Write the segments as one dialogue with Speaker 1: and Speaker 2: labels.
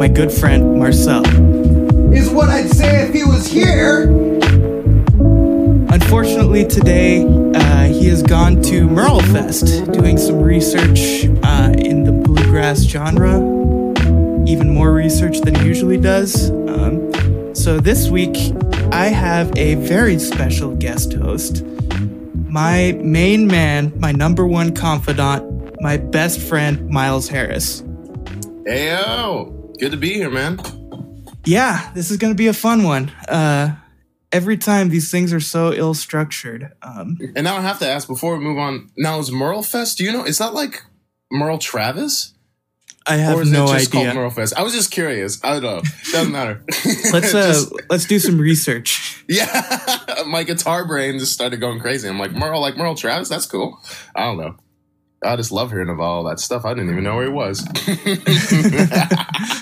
Speaker 1: my good friend Marcel.
Speaker 2: Is what I'd say if he was here.
Speaker 1: Unfortunately, today uh, he has gone to Merlefest doing some research uh, in the bluegrass genre, even more research than he usually does. Um, so this week, I have a very special guest host, my main man, my number one confidant, my best friend, Miles Harris.
Speaker 3: Hey yo, good to be here, man.
Speaker 1: Yeah, this is going to be a fun one. Uh, every time these things are so ill structured. Um,
Speaker 3: And now I have to ask before we move on. Now is Merle Fest? Do you know? Is that like Merle Travis,
Speaker 1: I have
Speaker 3: or is
Speaker 1: no
Speaker 3: it just
Speaker 1: idea.
Speaker 3: called Merle Fest? I was just curious. I don't know. Doesn't matter.
Speaker 1: Let's uh,
Speaker 3: Just-
Speaker 1: let's do some research.
Speaker 3: yeah, my guitar brain just started going crazy. I'm like Merle, like Merle Travis. That's cool. I don't know. I just love hearing about all that stuff. I didn't even know where he was.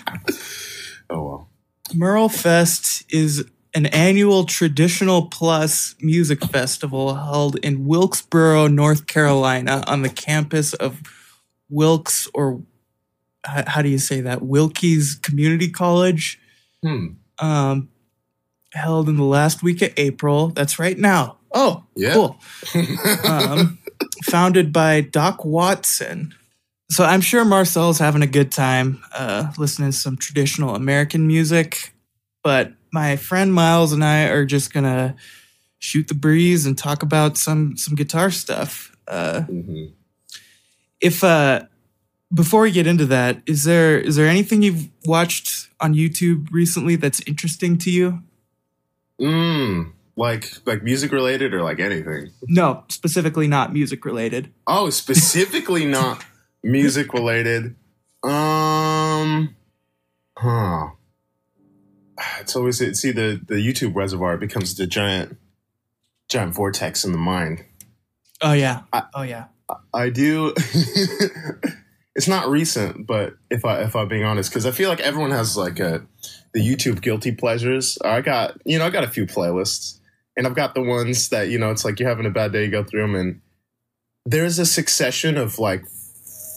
Speaker 3: oh well.
Speaker 1: Merle Fest is an annual traditional plus music festival held in Wilkesboro, North Carolina, on the campus of Wilkes or h- how do you say that? Wilkes Community College.
Speaker 3: Hmm.
Speaker 1: Um, held in the last week of April. That's right now. Oh,
Speaker 3: Yeah.
Speaker 1: cool. um, founded by Doc Watson. So I'm sure Marcel's having a good time uh, listening to some traditional American music, but my friend Miles and I are just gonna shoot the breeze and talk about some some guitar stuff. Uh,
Speaker 3: Mhm.
Speaker 1: if uh, before we get into that, is there is there anything you've watched on YouTube recently that's interesting to you?
Speaker 3: Mm, like like music related or like anything.
Speaker 1: No, specifically not music related.
Speaker 3: Oh, specifically not music related. Um, huh. It's always see the the YouTube reservoir becomes the giant giant vortex in the mind.
Speaker 1: Oh yeah.
Speaker 3: I-
Speaker 1: oh yeah.
Speaker 3: I do. it's not recent, but if I if I'm being honest, because I feel like everyone has like a the YouTube guilty pleasures. I got you know I got a few playlists, and I've got the ones that you know it's like you're having a bad day, you go through them, and there's a succession of like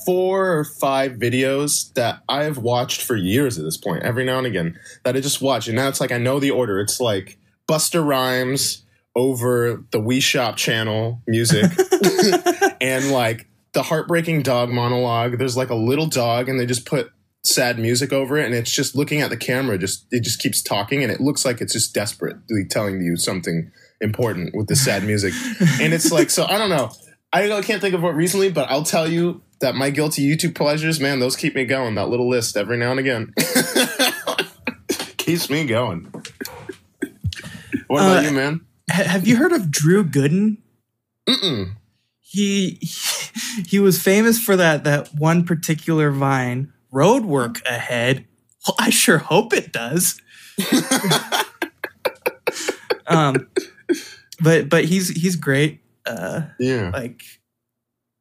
Speaker 3: four or five videos that I've watched for years at this point, every now and again that I just watch, and now it's like I know the order. It's like Busta Rhymes over the Wii Shop channel music and like the heartbreaking dog monologue there's like a little dog and they just put sad music over it and it's just looking at the camera just it just keeps talking and it looks like it's just desperately telling you something important with the sad music. And it's like so i don't know. I can't think of what recently but i'll tell you that my guilty youtube pleasures man those keep me going that little list every now and again. Keeps me going. What about
Speaker 1: Uh,
Speaker 3: you man?
Speaker 1: Have you heard of Drew Gooden?
Speaker 3: Mm-mm.
Speaker 1: He he was famous for that that one particular vine, road work ahead. Well, I sure hope it does. um, but but he's he's great. Uh,
Speaker 3: yeah
Speaker 1: like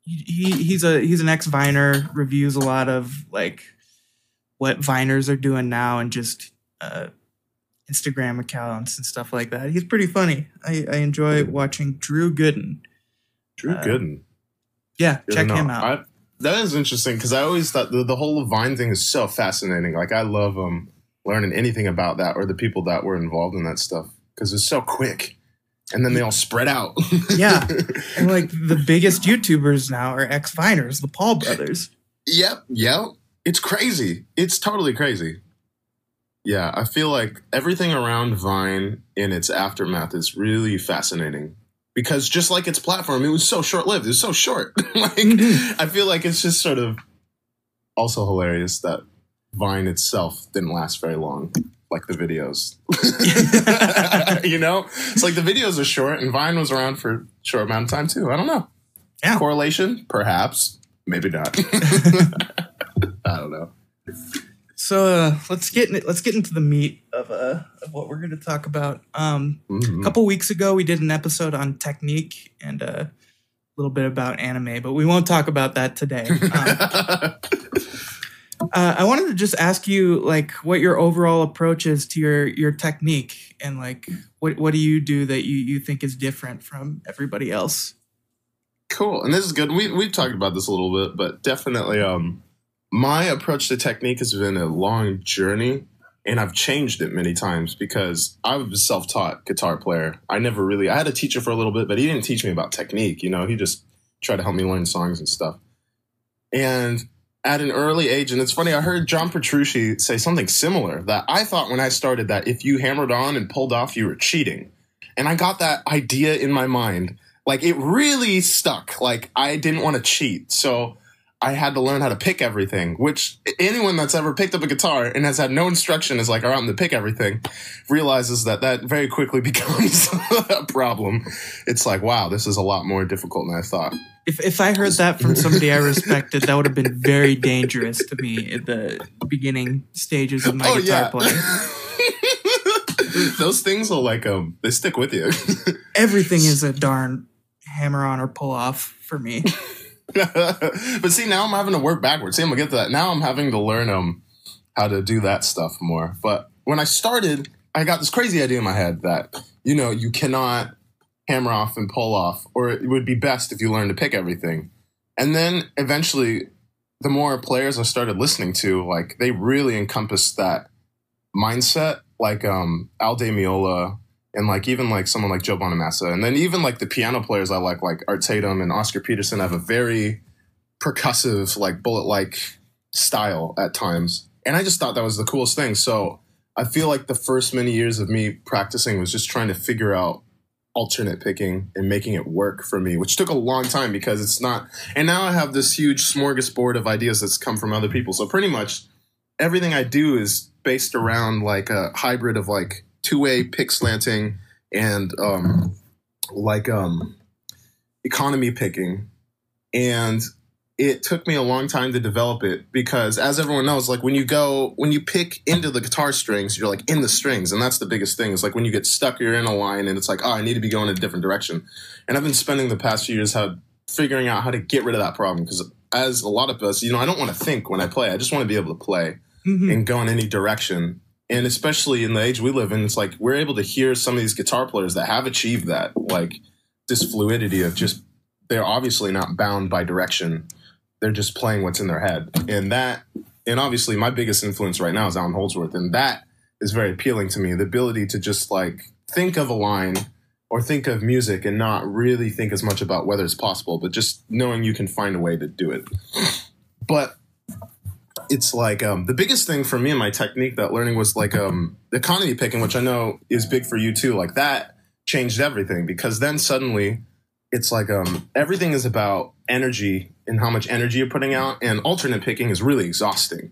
Speaker 1: he he's a he's an ex viner reviews a lot of like what viners are doing now and just uh instagram accounts and stuff like that he's pretty funny i i enjoy watching drew gooden
Speaker 3: drew
Speaker 1: uh,
Speaker 3: gooden
Speaker 1: yeah
Speaker 3: Good
Speaker 1: check
Speaker 3: know.
Speaker 1: him out
Speaker 3: I, that is interesting because I always thought the, the whole Vine thing is so fascinating. Like I love um learning anything about that or the people that were involved in that stuff because it's so quick, and then they all spread out.
Speaker 1: yeah and like the biggest youtubers now are ex viners the paul brothers
Speaker 3: Yep. Yep. It's crazy. It's totally crazy. Yeah, I feel like everything around Vine in its aftermath is really fascinating. Because just like its platform, it was so short lived. It was so short. like
Speaker 1: Mhm.
Speaker 3: I feel like it's just sort of also hilarious that Vine itself didn't last very long, like the videos. you know? It's like the videos are short and Vine was around for a short amount of time too. I don't know.
Speaker 1: Yeah.
Speaker 3: Correlation? Perhaps. Maybe not. I don't know.
Speaker 1: So uh let's get in, let's get into the meat of uh of what we're going to talk about um
Speaker 3: Mhm.
Speaker 1: A couple weeks ago, we did an episode on technique and uh, a little bit about anime, but we won't talk about that today. Um, uh, I wanted to just ask you, like, what your overall approach is to your your technique, and like, what what do you do that you you think is different from everybody else?
Speaker 3: cool. And this is good. We we've talked about this a little bit, but definitely um my approach to technique has been a long journey and I've changed it many times because I was a self-taught guitar player. I never really I had a teacher for a little bit, but he didn't teach me about technique, you know, he just tried to help me learn songs and stuff. And at an early age, and it's funny, I heard John Petrucci say something similar that I thought when I started that if you hammered on and pulled off, you were cheating. And I got that idea in my mind. Like it really stuck. Like I didn't want to cheat. So I had to learn how to pick everything, which anyone that's ever picked up a guitar and has had no instruction is like, I'm to pick everything, realizes that that very quickly becomes a problem. It's like, wow, this is a lot more difficult than I thought.
Speaker 1: If, if I heard that from somebody I respected, that would have been very dangerous to me at the beginning stages of my
Speaker 3: Oh,
Speaker 1: guitar
Speaker 3: yeah.
Speaker 1: playing.
Speaker 3: Those things will like, um, they stick with you.
Speaker 1: Everything is a darn hammer on or pull off for me.
Speaker 3: but see, now I'm having to work backwards. See, I'm gonna get to that. Now I'm having to learn um how to do that stuff more. But when I started, I got this crazy idea in my head that you know you cannot hammer off and pull off, or it would be best if you learn to pick everything. And then eventually, the more players I started listening to, like they really encompassed that mindset, like um Al Di and like even like someone like Joe Bonamassa, and then even like the piano players I like, like Art Tatum and Oscar Peterson, have a very percussive, like bullet like style at times, and I just thought that was the coolest thing. So I feel like the first many years of me practicing was just trying to figure out alternate picking and making it work for me, which took a long time because it's not. And now I have this huge smorgasbord of ideas that's come from other people. So pretty much everything I do is based around like a hybrid of like two way pick slanting and um, like um, economy picking. And it took me a long time to develop it because as everyone knows like when you go when you pick into the guitar strings you're like in the strings and that's the biggest thing is like when you get stuck you're in a line and it's like oh i need to be going a different direction and i've been spending the past few years how figuring out how to get rid of that problem because as a lot of us you know i don't want to think when i play i just want to be able to play
Speaker 1: Mhm.
Speaker 3: and go in any direction and especially in the age we live in it's like we're able to hear some of these guitar players that have achieved that like this fluidity of just they're obviously not bound by direction they're just playing what's in their head. And that, and obviously my biggest influence right now is Allan Holdsworth. And that is very appealing to me. The ability to just like think of a line or think of music and not really think as much about whether it's possible, but just knowing you can find a way to do it. But it's like um, the biggest thing for me in my technique that learning was like um, economy picking, which I know is big for you too. Like that changed everything because then suddenly it's like um, everything is about energy and how much energy you're putting out, and alternate picking is really exhausting.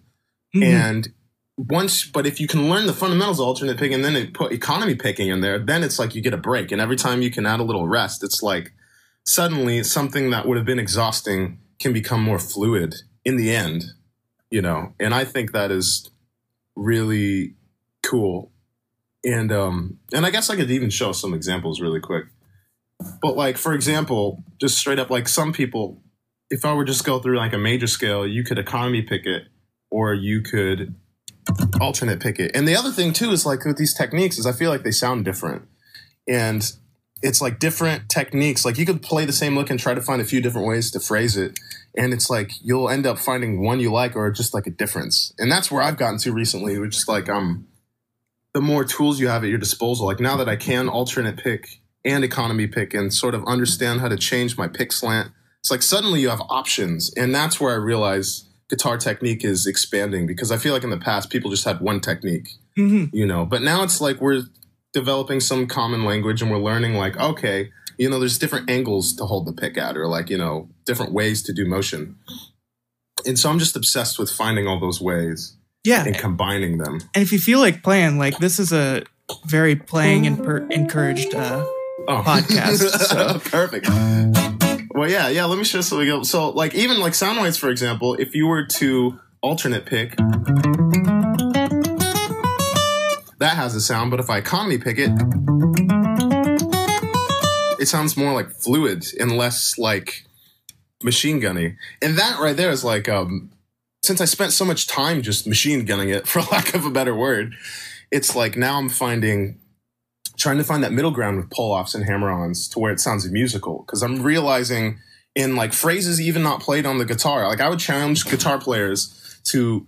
Speaker 1: Mhm.
Speaker 3: And once, but if you can learn the fundamentals of alternate picking and then it put economy picking in there, then it's like you get a break. And every time you can add a little rest, it's like suddenly something that would have been exhausting can become more fluid in the end, you know? And I think that is really cool. And, um, and I guess I could even show some examples really quick. But like, for example, just straight up, like some people, if I were just go through like a major scale, you could economy pick it or you could alternate pick it. And the other thing too is like with these techniques is I feel like they sound different. And it's like different techniques. Like you could play the same look and try to find a few different ways to phrase it. And it's like you'll end up finding one you like or just like a difference. And that's where I've gotten to recently, which is like um the more tools you have at your disposal. Like now that I can alternate pick and economy pick and sort of understand how to change my pick slant, it's like suddenly you have options. And that's where I realize guitar technique is expanding because I feel like in the past people just had one technique,
Speaker 1: Mhm.
Speaker 3: you know, but now it's like we're developing some common language and we're learning like, okay, you know, there's different angles to hold the pick at or like, you know, different ways to do motion. And so I'm just obsessed with finding all those ways
Speaker 1: Yeah.
Speaker 3: and combining them.
Speaker 1: And if you feel like playing, like this is a very playing and per- encouraged uh,
Speaker 3: Oh.
Speaker 1: podcast, so.
Speaker 3: Perfect. Well, yeah, yeah. Let me show something else. So, like, even like sound waves, for example, if you were to alternate pick, that has a sound. But if I economy pick it, it sounds more like fluid and less like machine gunny. And that right there is like, um, since I spent so much time just machine gunning it, for lack of a better word, it's like now I'm finding trying to find that middle ground with pull offs and hammer ons to where it sounds musical. Because I'm realizing in like phrases even not played on the guitar, like I would challenge guitar players to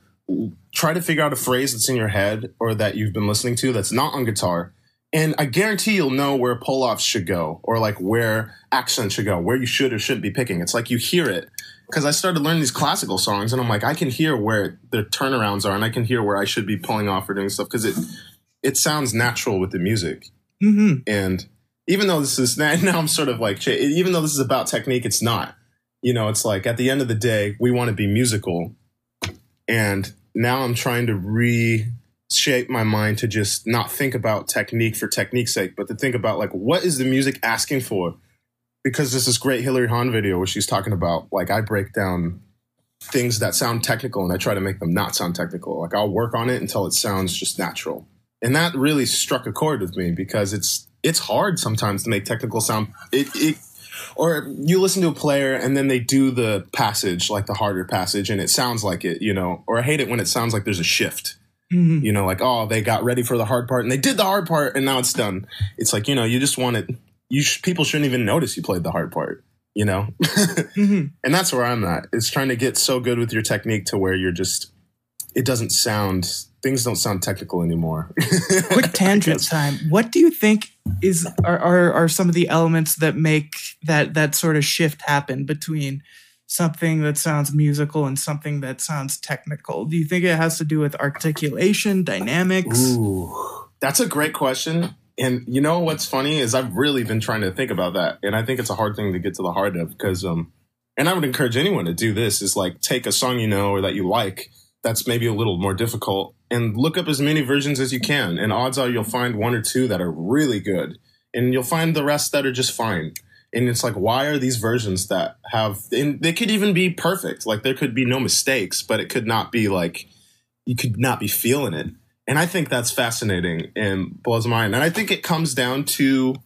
Speaker 3: try to figure out a phrase that's in your head or that you've been listening to that's not on guitar. And I guarantee you'll know where pull offs should go or like where accents should go, where you should or shouldn't be picking. It's like you hear it. Because I started learning these classical songs and I'm like, I can hear where the turnarounds are and I can hear where I should be pulling off or doing stuff because it it sounds natural with the music.
Speaker 1: Mm-hmm.
Speaker 3: And even though this is now I'm sort of like, even though this is about technique, it's not. You know, it's like at the end of the day, we want to be musical. And now I'm trying to reshape my mind to just not think about technique for technique's sake, but to think about like what is the music asking for? Because there's this great Hilary Hahn video where she's talking about like I break down things that sound technical and I try to make them not sound technical. Like I'll work on it until it sounds just natural. And that really struck a chord with me because it's it's hard sometimes to make technical sound it, it or you listen to a player and then they do the passage like the harder passage and it sounds like it you know or i hate it when it sounds like there's a shift
Speaker 1: Mm-hmm.
Speaker 3: you know like oh they got ready for the hard part and they did the hard part and now it's done it's like you know you just want it you sh- people shouldn't even notice you played the hard part you know
Speaker 1: Mm-hmm.
Speaker 3: and that's where i'm at it's trying to get so good with your technique to where you're just it doesn't sound things don't sound technical anymore
Speaker 1: Quick tangent time. What do you think is are, are are some of the elements that make that that sort of shift happen between something that sounds musical and something that sounds technical? Do you think it has to do with articulation, dynamics?
Speaker 3: Ooh, that's a great question. And you know what's funny is I've really been trying to think about that, and I think it's a hard thing to get to the heart of because um, and I would encourage anyone to do this is like take a song you know or that you like that's maybe a little more difficult and look up as many versions as you can, and odds are you'll find one or two that are really good, and you'll find the rest that are just fine. And it's like, why are these versions that have, and they could even be perfect. Like there could be no mistakes, but it could not be like, you could not be feeling it. And I think that's fascinating and blows my mind. And I think it comes down to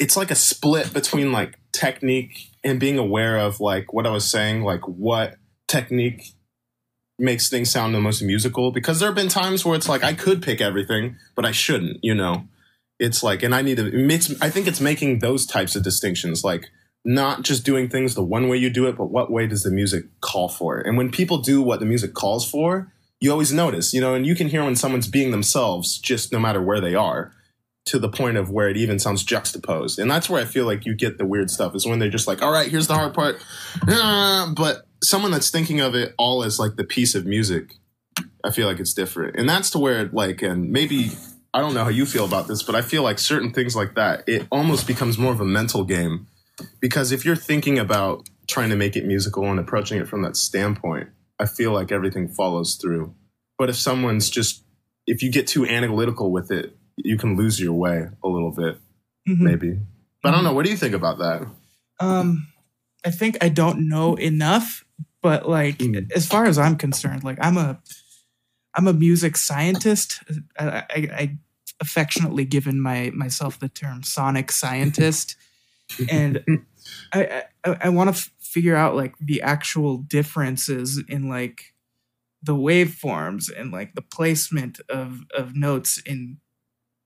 Speaker 3: it's like a split between like technique and being aware of like what I was saying, like what technique makes things sound the most musical. Because there have been times where it's like I could pick everything, but I shouldn't, you know. It's like and I need to it makes I think it's making those types of distinctions, like not just doing things the one way you do it, but what way does the music call for? And when people do what the music calls for, you always notice, you know, and you can hear when someone's being themselves, just no matter where they are, to the point of where it even sounds juxtaposed. And that's where I feel like you get the weird stuff is when they're just like, all right, here's the hard part. Ah, But someone that's thinking of it all as like the piece of music, I feel like it's different. And that's to where, like, and maybe I don't know how you feel about this, but I feel like certain things like that, it almost becomes more of a mental game. Because if you're thinking about trying to make it musical and approaching it from that standpoint, I feel like everything follows through. But if someone's just, if you get too analytical with it, you can lose your way a little bit,
Speaker 1: Mhm.
Speaker 3: maybe. But I don't know. What do you think about that?
Speaker 1: Um, I think I don't know enough, but like
Speaker 3: Mm.
Speaker 1: as far as I'm concerned, like I'm a I'm a music scientist. I, I, I affectionately given my myself the term sonic scientist, and I I, I want to f- figure out like the actual differences in like the waveforms and like the placement of of notes in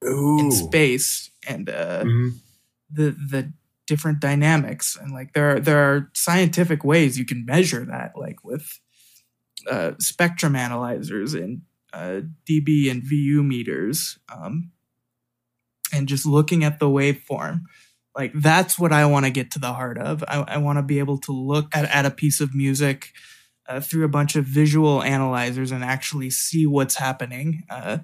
Speaker 3: Ooh.
Speaker 1: in space and uh
Speaker 3: Mhm.
Speaker 1: the the different dynamics and like there are there are scientific ways you can measure that like with uh, spectrum analyzers and uh, dB and VU meters um, and just looking at the waveform like that's what I want to get to the heart of I, I want to be able to look at, at a piece of music uh, through a bunch of visual analyzers and actually see what's happening uh,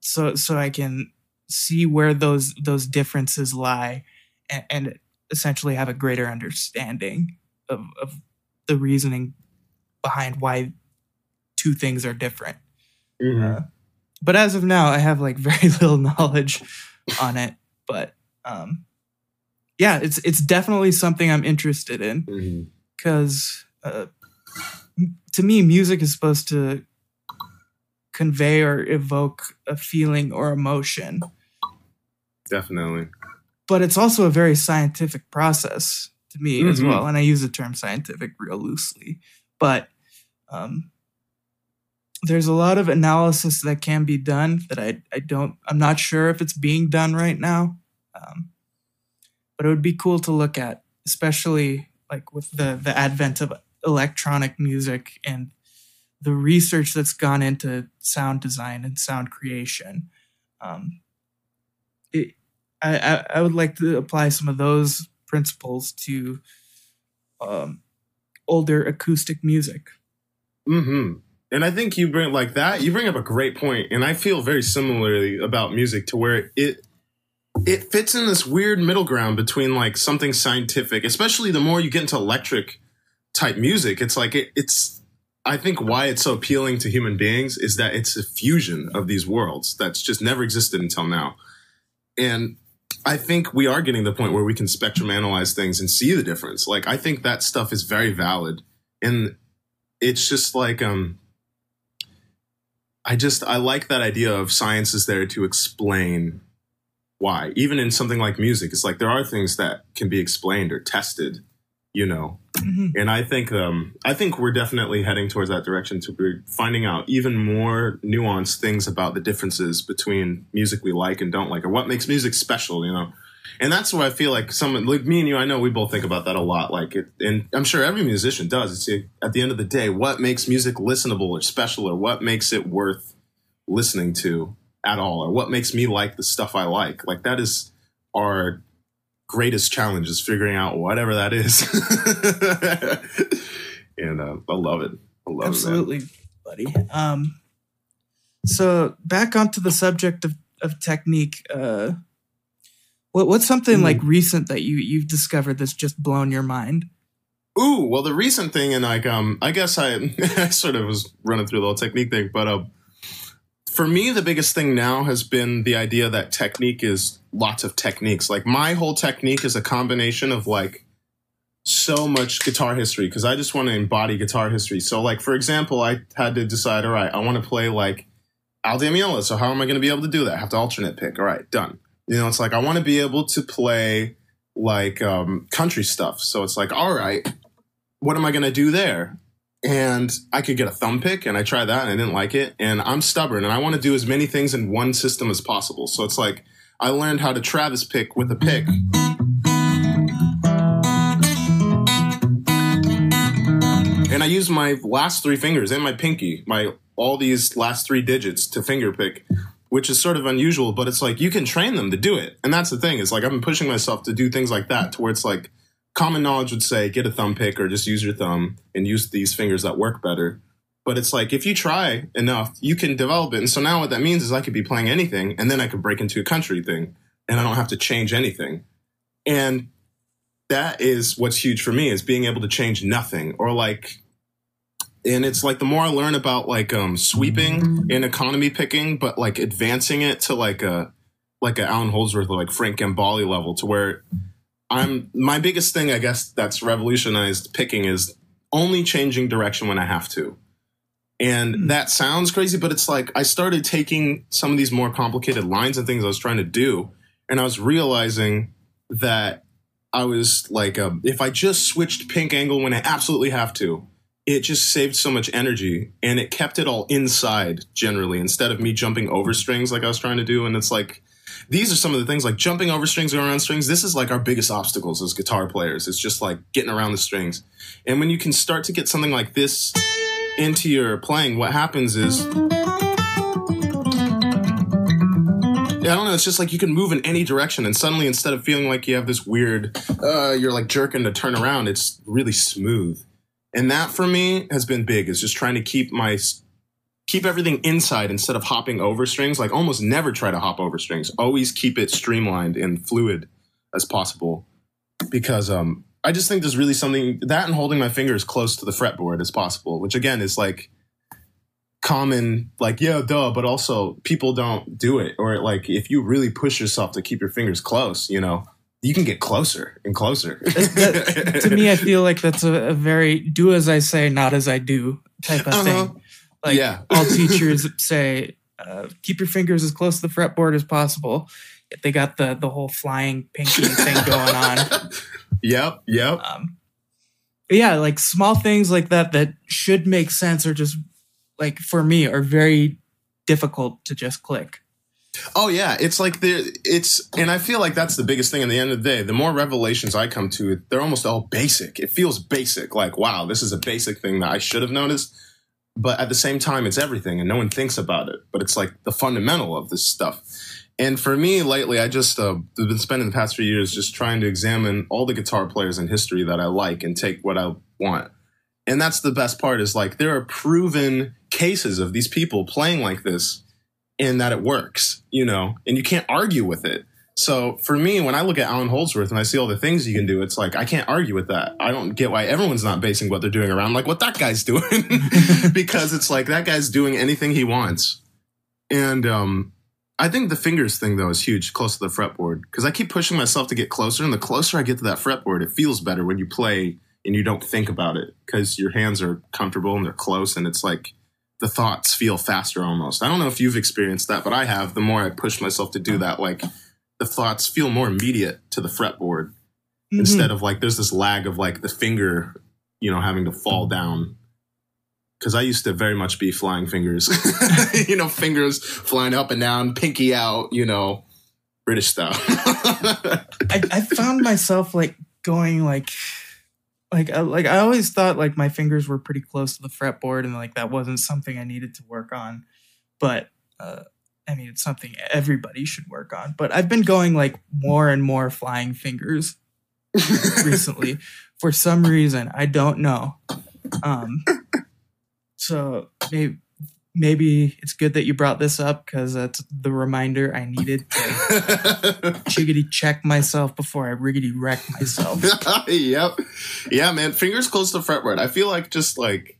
Speaker 1: so so I can see where those those differences lie and, and essentially have a greater understanding of, of the reasoning behind why two things are different.
Speaker 3: Mhm.
Speaker 1: Uh, but as of now, I have like very little knowledge on it. But um, yeah, it's it's definitely something I'm interested in because uh, m- to me, music is supposed to convey or evoke a feeling or emotion
Speaker 3: Definitely.
Speaker 1: but it's also a very scientific process to me as
Speaker 3: Mhm.
Speaker 1: well and i use the term scientific real loosely but um, there's a lot of analysis that can be done that I, I don't i'm not sure if it's being done right now um, but it would be cool to look at especially like with the the advent of electronic music and the research that's gone into sound design and sound creation. Um, it, I, I, I would like to apply some of those principles to um, older acoustic music.
Speaker 3: Hmm. And I think you bring like that. You bring up a great point, and I feel very similarly about music to where it it fits in this weird middle ground between like something scientific, especially the more you get into electric type music. It's like it, it's. I think why it's so appealing to human beings is that it's a fusion of these worlds that's just never existed until now, and I think we are getting the point where we can spectrum analyze things and see the difference. Like I think that stuff is very valid, and it's just like um I just I like that idea of science is there to explain why. Even in something like music, it's like there are things that can be explained or tested, you know.
Speaker 1: Mhm.
Speaker 3: And I think um I think we're definitely heading towards that direction to be finding out even more nuanced things about the differences between music we like and don't like or what makes music special, you know. And that's why I feel like someone like me and you, I know we both think about that a lot. Like, it, and I'm sure every musician does. It's at the end of the day, what makes music listenable or special, or what makes it worth listening to at all, or what makes me like the stuff I like. Like that is our greatest challenge is figuring out whatever that is. and uh, I love it. I love it.
Speaker 1: Absolutely, buddy. Um, so back onto the subject of, of technique. Uh, what what's something
Speaker 3: Hmm.
Speaker 1: like recent that you you've discovered that's just blown your mind?
Speaker 3: Ooh, well, the recent thing, and like, um, I guess I, I sort of was running through the whole technique thing, but uh, for me, the biggest thing now has been the idea that technique is lots of techniques. Like my whole technique is a combination of like so much guitar history because I just want to embody guitar history. So, like for example, I had to decide, all right, I want to play like Al Di Meola. So how am I going to be able to do that? I have to alternate pick. All right, done. You know, it's like I want to be able to play like um, country stuff. So it's like, all right, what am I going to do there? And I could get a thumb pick, and I tried that, and I didn't like it. And I'm stubborn, and I want to do as many things in one system as possible. So it's like I learned how to Travis pick with a pick. And I use my last three fingers and my pinky, my all these last three digits to finger pick, which is sort of unusual, but it's like you can train them to do it. And that's the thing, is like I've been pushing myself to do things like that to where it's like common knowledge would say get a thumb pick or just use your thumb and use these fingers that work better. But it's like if you try enough, you can develop it. And so now what that means is I could be playing anything and then I could break into a country thing and I don't have to change anything. And that is what's huge for me is being able to change nothing or like and it's like the more I learn about like um sweeping and economy picking, but like advancing it to like a like a Allan Holdsworth or like Frank Gambale level to where I'm my biggest thing I guess that's revolutionized picking is only changing direction when I have to. And that sounds crazy, but it's like I started taking some of these more complicated lines and things I was trying to do, and I was realizing that I was like, um, if I just switched pick angle when I absolutely have to, it just saved so much energy and it kept it all inside generally instead of me jumping over strings like I was trying to do. And it's like, these are some of the things like jumping over strings or around strings. This is like our biggest obstacles as guitar players. It's just like getting around the strings. And when you can start to get something like this into your playing, what happens is I don't know. It's just like you can move in any direction, and suddenly, instead of feeling like you have this weird, uh, you're like jerking to turn around, it's really smooth. And that for me has been big. Is just trying to keep my keep everything inside instead of hopping over strings. Like almost never try to hop over strings. Always keep it streamlined and fluid as possible, because um, I just think there's really something that and holding my fingers close to the fretboard as possible, which again is like common like yeah duh but also people don't do it or like if you really push yourself to keep your fingers close you know you can get closer and closer
Speaker 1: That- to me, I feel like that's a, a very do as I say, not as I do type of
Speaker 3: Uh-huh.
Speaker 1: thing. Like
Speaker 3: Yeah.
Speaker 1: all teachers say, uh, keep your fingers as close to the fretboard as possible. Yet they got the the whole flying pinky thing going on.
Speaker 3: yep yep
Speaker 1: Um, yeah, like small things like that that should make sense are just like for me are very difficult to just click.
Speaker 3: Oh yeah it's like there it's and i feel like that's the biggest thing in the end of the day the more revelations i come to they're almost all basic it feels basic like wow this is a basic thing that i should have noticed but at the same time, it's everything, and no one thinks about it. But it's like the fundamental of this stuff. And for me, lately, I just uh, been spending the past few years just trying to examine all the guitar players in history that I like and take what I want. And that's the best part is like there are proven cases of these people playing like this and that it works, you know, and you can't argue with it. So for me, when I look at Allan Holdsworth and I see all the things you can do, it's like I can't argue with that. I don't get why everyone's not basing what they're doing around like what that guy's doing, because it's like that guy's doing anything he wants. And um, I think the fingers thing though is huge, close to the fretboard, because I keep pushing myself to get closer, and the closer I get to that fretboard, it feels better when you play and you don't think about it because your hands are comfortable and they're close, and it's like the thoughts feel faster almost. I don't know if you've experienced that, but I have. The more I push myself to do that, like the thoughts feel more immediate to the fretboard mm-hmm. instead of like there's this lag of like the finger, you know, having to fall down. Because I used to very much be flying fingers, you know, fingers flying up and down, pinky out, you know, British style.
Speaker 1: I, I found myself like going like like uh, like I always thought like my fingers were pretty close to the fretboard and like that wasn't something I needed to work on. But uh, I mean, it's something everybody should work on. But I've been going like more and more flying fingers recently for some reason. I don't know. Um, so maybe maybe it's good that you brought this up because that's the reminder I needed to chiggity check myself before I riggedy wreck myself.
Speaker 3: yep. Yeah, man. Fingers close to the fretboard. I feel like just like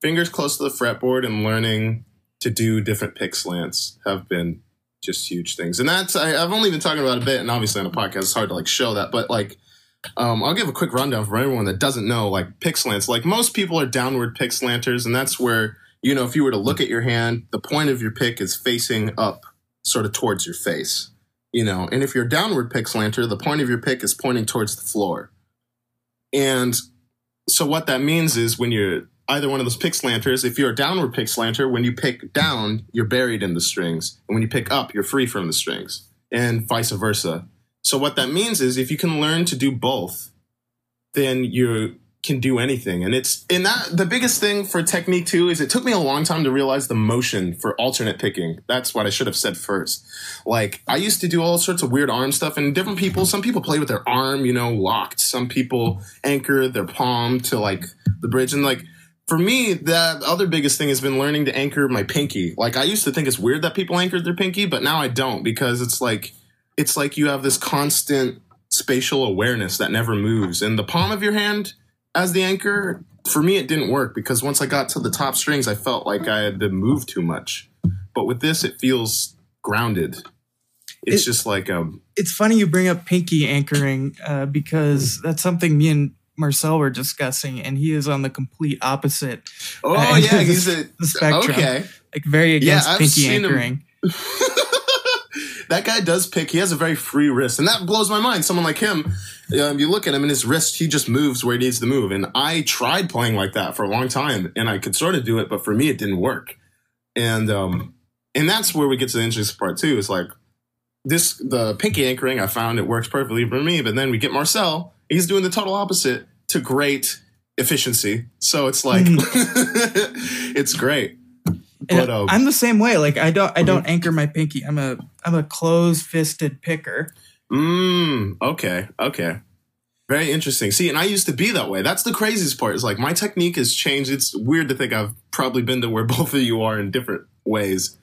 Speaker 3: fingers close to the fretboard and learning to do different pick slants have been just huge things. And that's I, have only been talking about a bit, and obviously on a podcast it's hard to like show that, but like um, I'll give a quick rundown for everyone that doesn't know like pick slants. Like most people are downward pick slanters, and that's where you know, if you were to look at your hand, the point of your pick is facing up sort of towards your face, you know, and if you're downward pick slanter, the point of your pick is pointing towards the floor. And so what that means is when you're either one of those pick slanters, if you're a downward pick slanter, when you pick down, you're buried in the strings. And when you pick up, you're free from the strings and vice versa. So what that means is if you can learn to do both, then you're can do anything. And it's in that the biggest thing for technique too is it took me a long time to realize the motion for alternate picking. That's what I should have said first. Like I used to do all sorts of weird arm stuff and different people, some people play with their arm, you know, locked. Some people anchor their palm to like the bridge and like for me, the other biggest thing has been learning to anchor my pinky. Like I used to think it's weird that people anchored their pinky, but now I don't because it's like it's like you have this constant spatial awareness that never moves. And the palm of your hand as the anchor, for me, it didn't work because once I got to the top strings, I felt like I had to move too much. But with this, it feels grounded. It's it, just like um.
Speaker 1: It's funny you bring up pinky anchoring uh, because that's something me and Marcel were discussing, and he is on the complete opposite.
Speaker 3: Oh uh, yeah, he's a, the spectrum. Okay,
Speaker 1: like very against yeah, pinky anchoring.
Speaker 3: that guy does pick. He has a very free wrist, and that blows my mind. Someone like him, um, you look at him and his wrist, he just moves where he needs to move. And I tried playing like that for a long time, and I could sort of do it, but for me, it didn't work. And um, and that's where we get to the interesting part too. Is like this the pinky anchoring. I found it works perfectly for me, but then we get Marcel. He's doing the total opposite to great efficiency. So it's like mm. it's great.
Speaker 1: But, um, I'm the same way. Like I don't I don't anchor my pinky. I'm a I'm a closed fisted picker.
Speaker 3: Mm, okay, okay. Very interesting. See, and I used to be that way. That's the craziest part. Is like my technique has changed. It's weird to think I've probably been to where both of you are in different ways,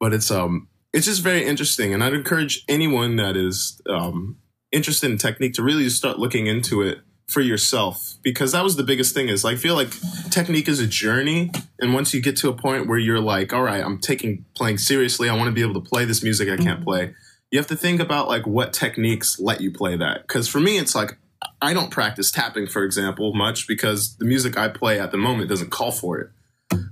Speaker 3: but it's um it's just very interesting. And I'd encourage anyone that is um interested in technique to really start looking into it for yourself because that was the biggest thing is I feel like technique is a journey and once you get to a point where you're like all right I'm taking playing seriously I want to be able to play this music I can't play you have to think about like what techniques let you play that because for me it's like I don't practice tapping for example much because the music I play at the moment doesn't call for it.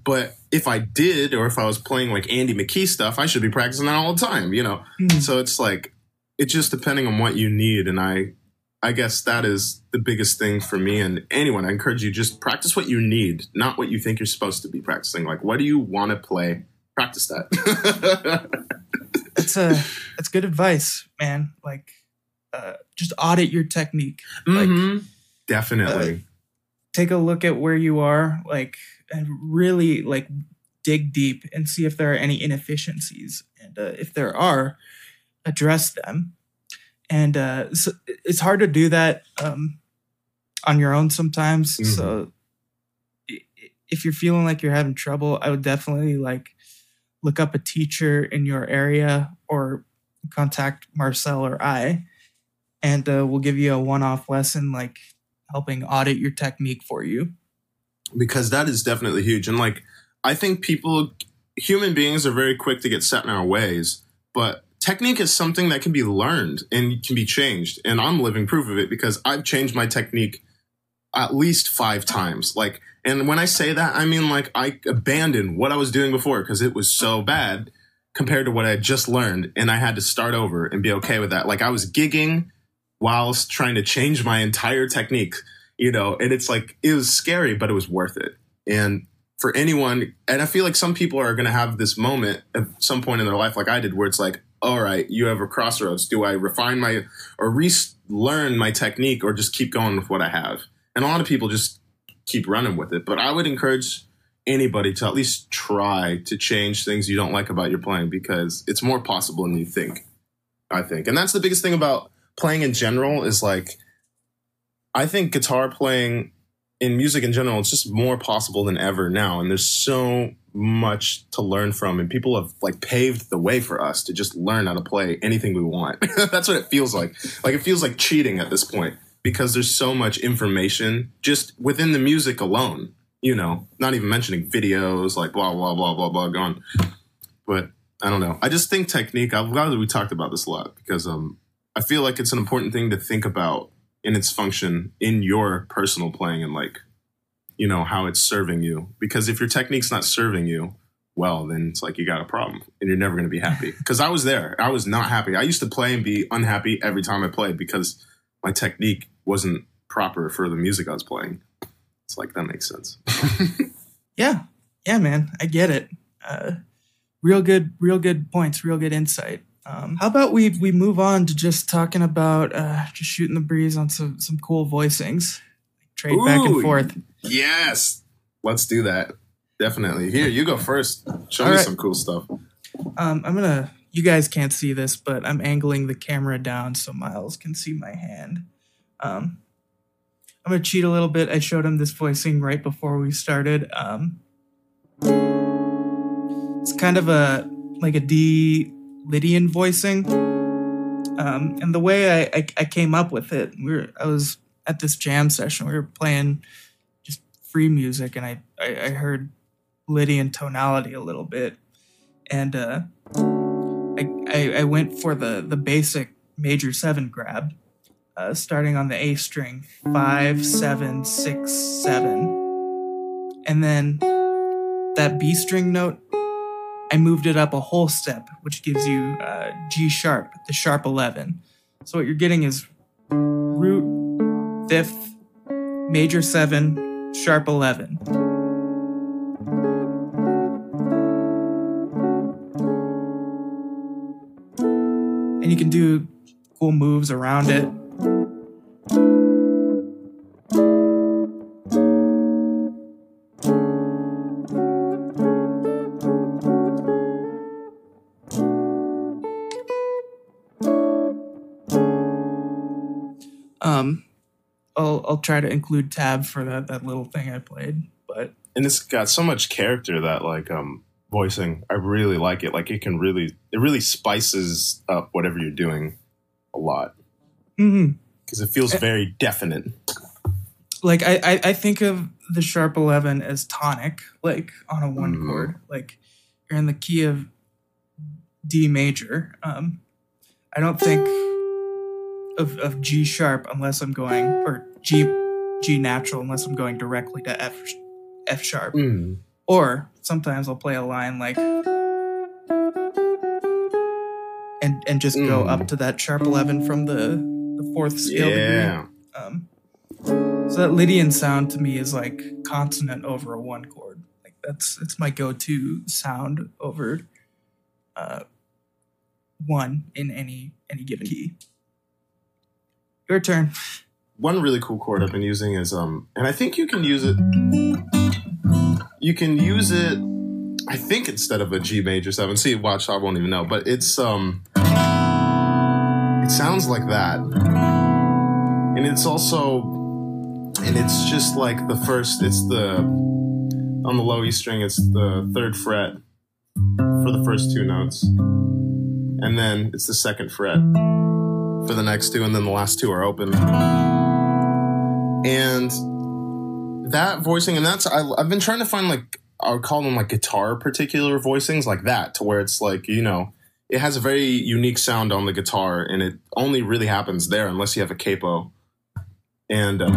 Speaker 3: But if I did or if I was playing like Andy McKee stuff I should be practicing that all the time you know? Mm. so it's like it's just depending on what you need and I I guess that is the biggest thing for me and anyone. I encourage you just practice what you need, not what you think you're supposed to be practicing. Like, what do you want to play? Practice
Speaker 1: that. that's a that's good advice, man. Like, uh, just audit your technique.
Speaker 3: Mm-hmm. Like, Definitely. Uh,
Speaker 1: take a look at where you are, like, and really like dig deep and see if there are any inefficiencies, and uh, if there are, address them. And uh, so it's hard to do that um, on your own sometimes.
Speaker 3: Mhm.
Speaker 1: So if you're feeling like you're having trouble, I would definitely like look up a teacher in your area or contact Marcel or I, and uh, we'll give you a one-off lesson, like helping audit your technique for you.
Speaker 3: because that is definitely huge. And like, I think people, human beings, are very quick to get set in our ways, but technique is something that can be learned and can be changed. And I'm living proof of it because I've changed my technique at least five times. Like, and when I say that, I mean like I abandoned what I was doing before because it was so bad compared to what I had just learned, and I had to start over and be okay with that. Like I was gigging whilst trying to change my entire technique you know and it's like it was scary but it was worth it and for anyone and i feel like some people are going to have this moment at some point in their life like i did where it's like all right you have a crossroads do i refine my or relearn my technique or just keep going with what i have and a lot of people just keep running with it but i would encourage anybody to at least try to change things you don't like about your playing because it's more possible than you think i think and that's the biggest thing about playing in general is like I think guitar playing in music in general, it's just more possible than ever now. And there's so much to learn from. And people have like paved the way for us to just learn how to play anything we want. That's what it feels like. Like it feels like cheating at this point because there's so much information just within the music alone, you know, not even mentioning videos, like blah, blah, blah, blah, blah, gone. But I don't know. I just think technique, I'm glad that we talked about this a lot because um, I feel like it's an important thing to think about in its function in your personal playing and like you know how it's serving you. Because if your technique's not serving you well then it's like you got a problem and you're never going to be happy. Because i was there. I was not happy. I used to play and be unhappy every time i played because my technique wasn't proper for the music i was playing. It's like that makes sense.
Speaker 1: Yeah, yeah, man, I get it. Uh, real good, real good points, real good insight. Um, how about we we move on to just talking about uh, just shooting the breeze on some some cool voicings, trade back and forth.
Speaker 3: yes let's do that definitely here you go first show
Speaker 1: All
Speaker 3: me
Speaker 1: right.
Speaker 3: some cool stuff
Speaker 1: Um, I'm gonna. You guys can't see this, but I'm angling the camera down so Miles can see my hand. Um, I'm gonna cheat a little bit. I showed him this voicing right before we started. Um, it's kind of a like a D Lydian voicing. Um, and the way I, I, I came up with it, we were I was at this jam session. We were playing just free music, and I I, I heard Lydian tonality a little bit, and uh, I, I I went for the the basic major seven grab, uh, starting on the A string, five seven six seven, and then that B string note. I moved it up a whole step, which gives you uh, G sharp, the sharp 11. So what you're getting is root, fifth, major 7, sharp 11. And you can do cool moves around it. Um, I'll I'll try to include tab for that that little thing I played, but
Speaker 3: and it's got so much character that like um voicing i really like it. Like it can really it really spices up whatever you're doing a lot. Because it feels very definite.
Speaker 1: Like I, I I think of the sharp eleven as tonic, like on a one
Speaker 3: Mhm.
Speaker 1: chord, like you're in the key of D major. Um, I don't think of of G sharp unless I'm going or G G natural unless I'm going directly to F F sharp.
Speaker 3: Mm.
Speaker 1: Or sometimes I'll play a line like and and just go
Speaker 3: Mm.
Speaker 1: up to that sharp eleven from the the fourth scale degree.
Speaker 3: yeah
Speaker 1: Um, so that Lydian sound to me is like consonant over a one chord. Like that's it's my go-to sound over uh, one in any any given key. Your turn.
Speaker 3: one really cool chord I've been using is um, and I think you can use it. You can use it. I think instead of a G major seven. See, watch, I won't even know, but it's um, it sounds like that, and it's also, and it's just like the first. It's the on the low E string. It's the third fret for the first two notes, and then it's the second fret for the next two, and then the last two are open. And that voicing, and that's I, I've been trying to find like I would call them like guitar particular voicings like that, to where it's like you know it has a very unique sound on the guitar, and it only really happens there unless you have a capo. And um,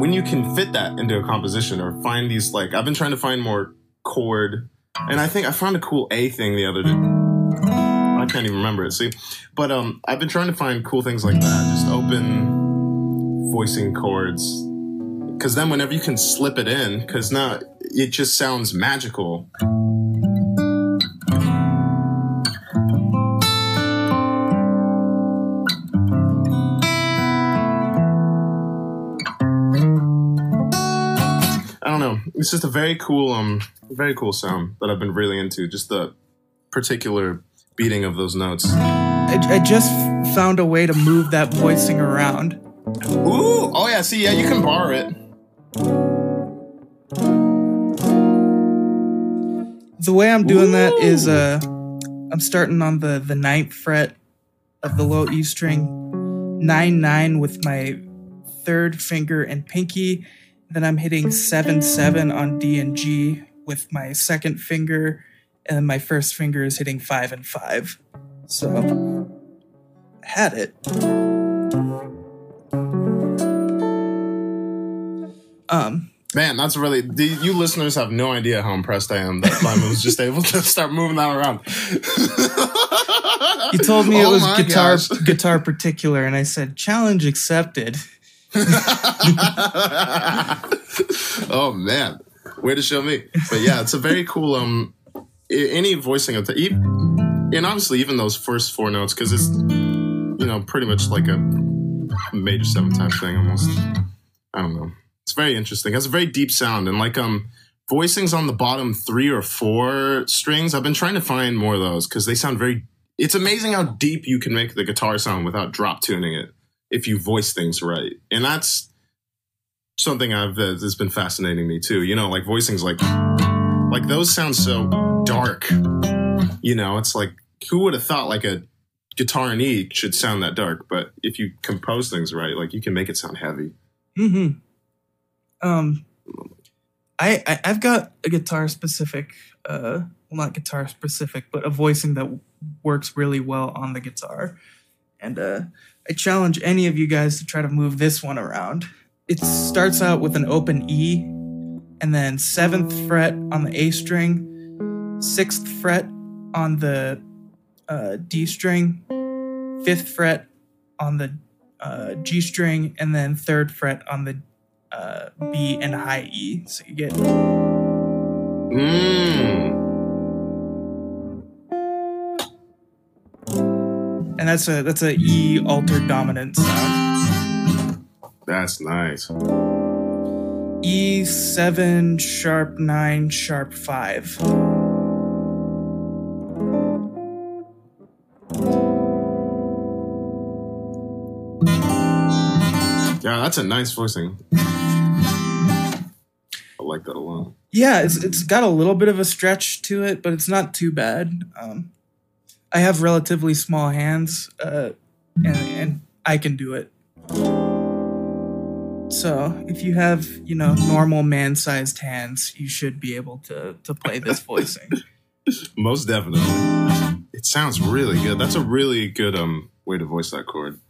Speaker 3: when you can fit that into a composition or find these like I've been trying to find more chord, and I think I found a cool A thing the other day. I can't even remember it. See, but um, I've been trying to find cool things like that, just open voicing chords, because then whenever you can slip it in, because now it just sounds magical. I don't know. It's just a very cool, um, very cool sound that I've been really into. Just the particular beating of those notes.
Speaker 1: I, I just found a way to move that voicing around.
Speaker 3: Ooh, oh yeah. See, yeah, you can borrow it.
Speaker 1: The way I'm doing that is uh I'm starting on the the ninth fret of the low E string, nine nine with my third finger and pinky. Then I'm hitting seven seven on D and G with my second finger, and my first finger is hitting five and five. So I had it. Um,
Speaker 3: Man, that's really. the- You listeners have no idea how impressed I am that Lyman was just able to start moving that around.
Speaker 1: you told me it
Speaker 3: Oh
Speaker 1: was guitar
Speaker 3: gosh.
Speaker 1: guitar particular, and I said challenge accepted.
Speaker 3: oh man, way to show me. But yeah, it's a very cool. Um, i- any voicing of the, and obviously even those first four notes because it's you know pretty much like a major seven type thing almost. I don't know. It's very interesting. It has a very deep sound and like um voicings on the bottom three or four strings. I've been trying to find more of those because they sound very. It's amazing how deep you can make the guitar sound without drop tuning it if you voice things right, and that's something I've uh, that's been fascinating me too. You know, like voicings like like those sound so dark. You know, it's like who would have thought like a guitar in E should sound that dark, but if you compose things right, like you can make it sound heavy.
Speaker 1: hmm Um, I, I I've got a guitar specific, uh, well, not guitar specific, but a voicing that works really well on the guitar, and uh, I challenge any of you guys to try to move this one around. It starts out with an open E, and then seventh fret on the A string, sixth fret on the uh, D string, fifth fret on the uh, G string, and then third fret on the uh, B and high E. So you get
Speaker 3: Mmm.
Speaker 1: and that's a that's a E altered dominant sound.
Speaker 3: That's nice.
Speaker 1: E seven sharp nine sharp five.
Speaker 3: That's a nice voicing. I like that a lot.
Speaker 1: Yeah, it's it's got a little bit of a stretch to it, but it's not too bad. Um, I have relatively small hands, uh, and and I can do it. So if you have you know normal man-sized hands, you should be able to to play this voicing.
Speaker 3: Most definitely. It sounds really good. That's a really good um way to voice that chord.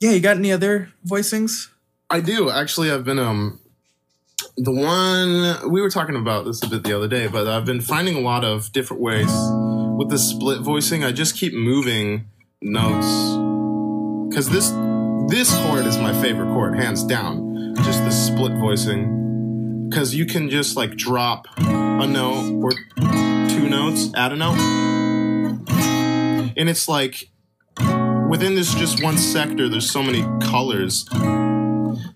Speaker 1: Yeah, you got any other voicings?
Speaker 3: I do actually. I've been um the one we were talking about this a bit the other day, but I've been finding a lot of different ways with the split voicing. I just keep moving notes because this this chord is my favorite chord, hands down. Just the split voicing because you can just like drop a note or two notes, add a note, and it's like within this just one sector, there's so many colors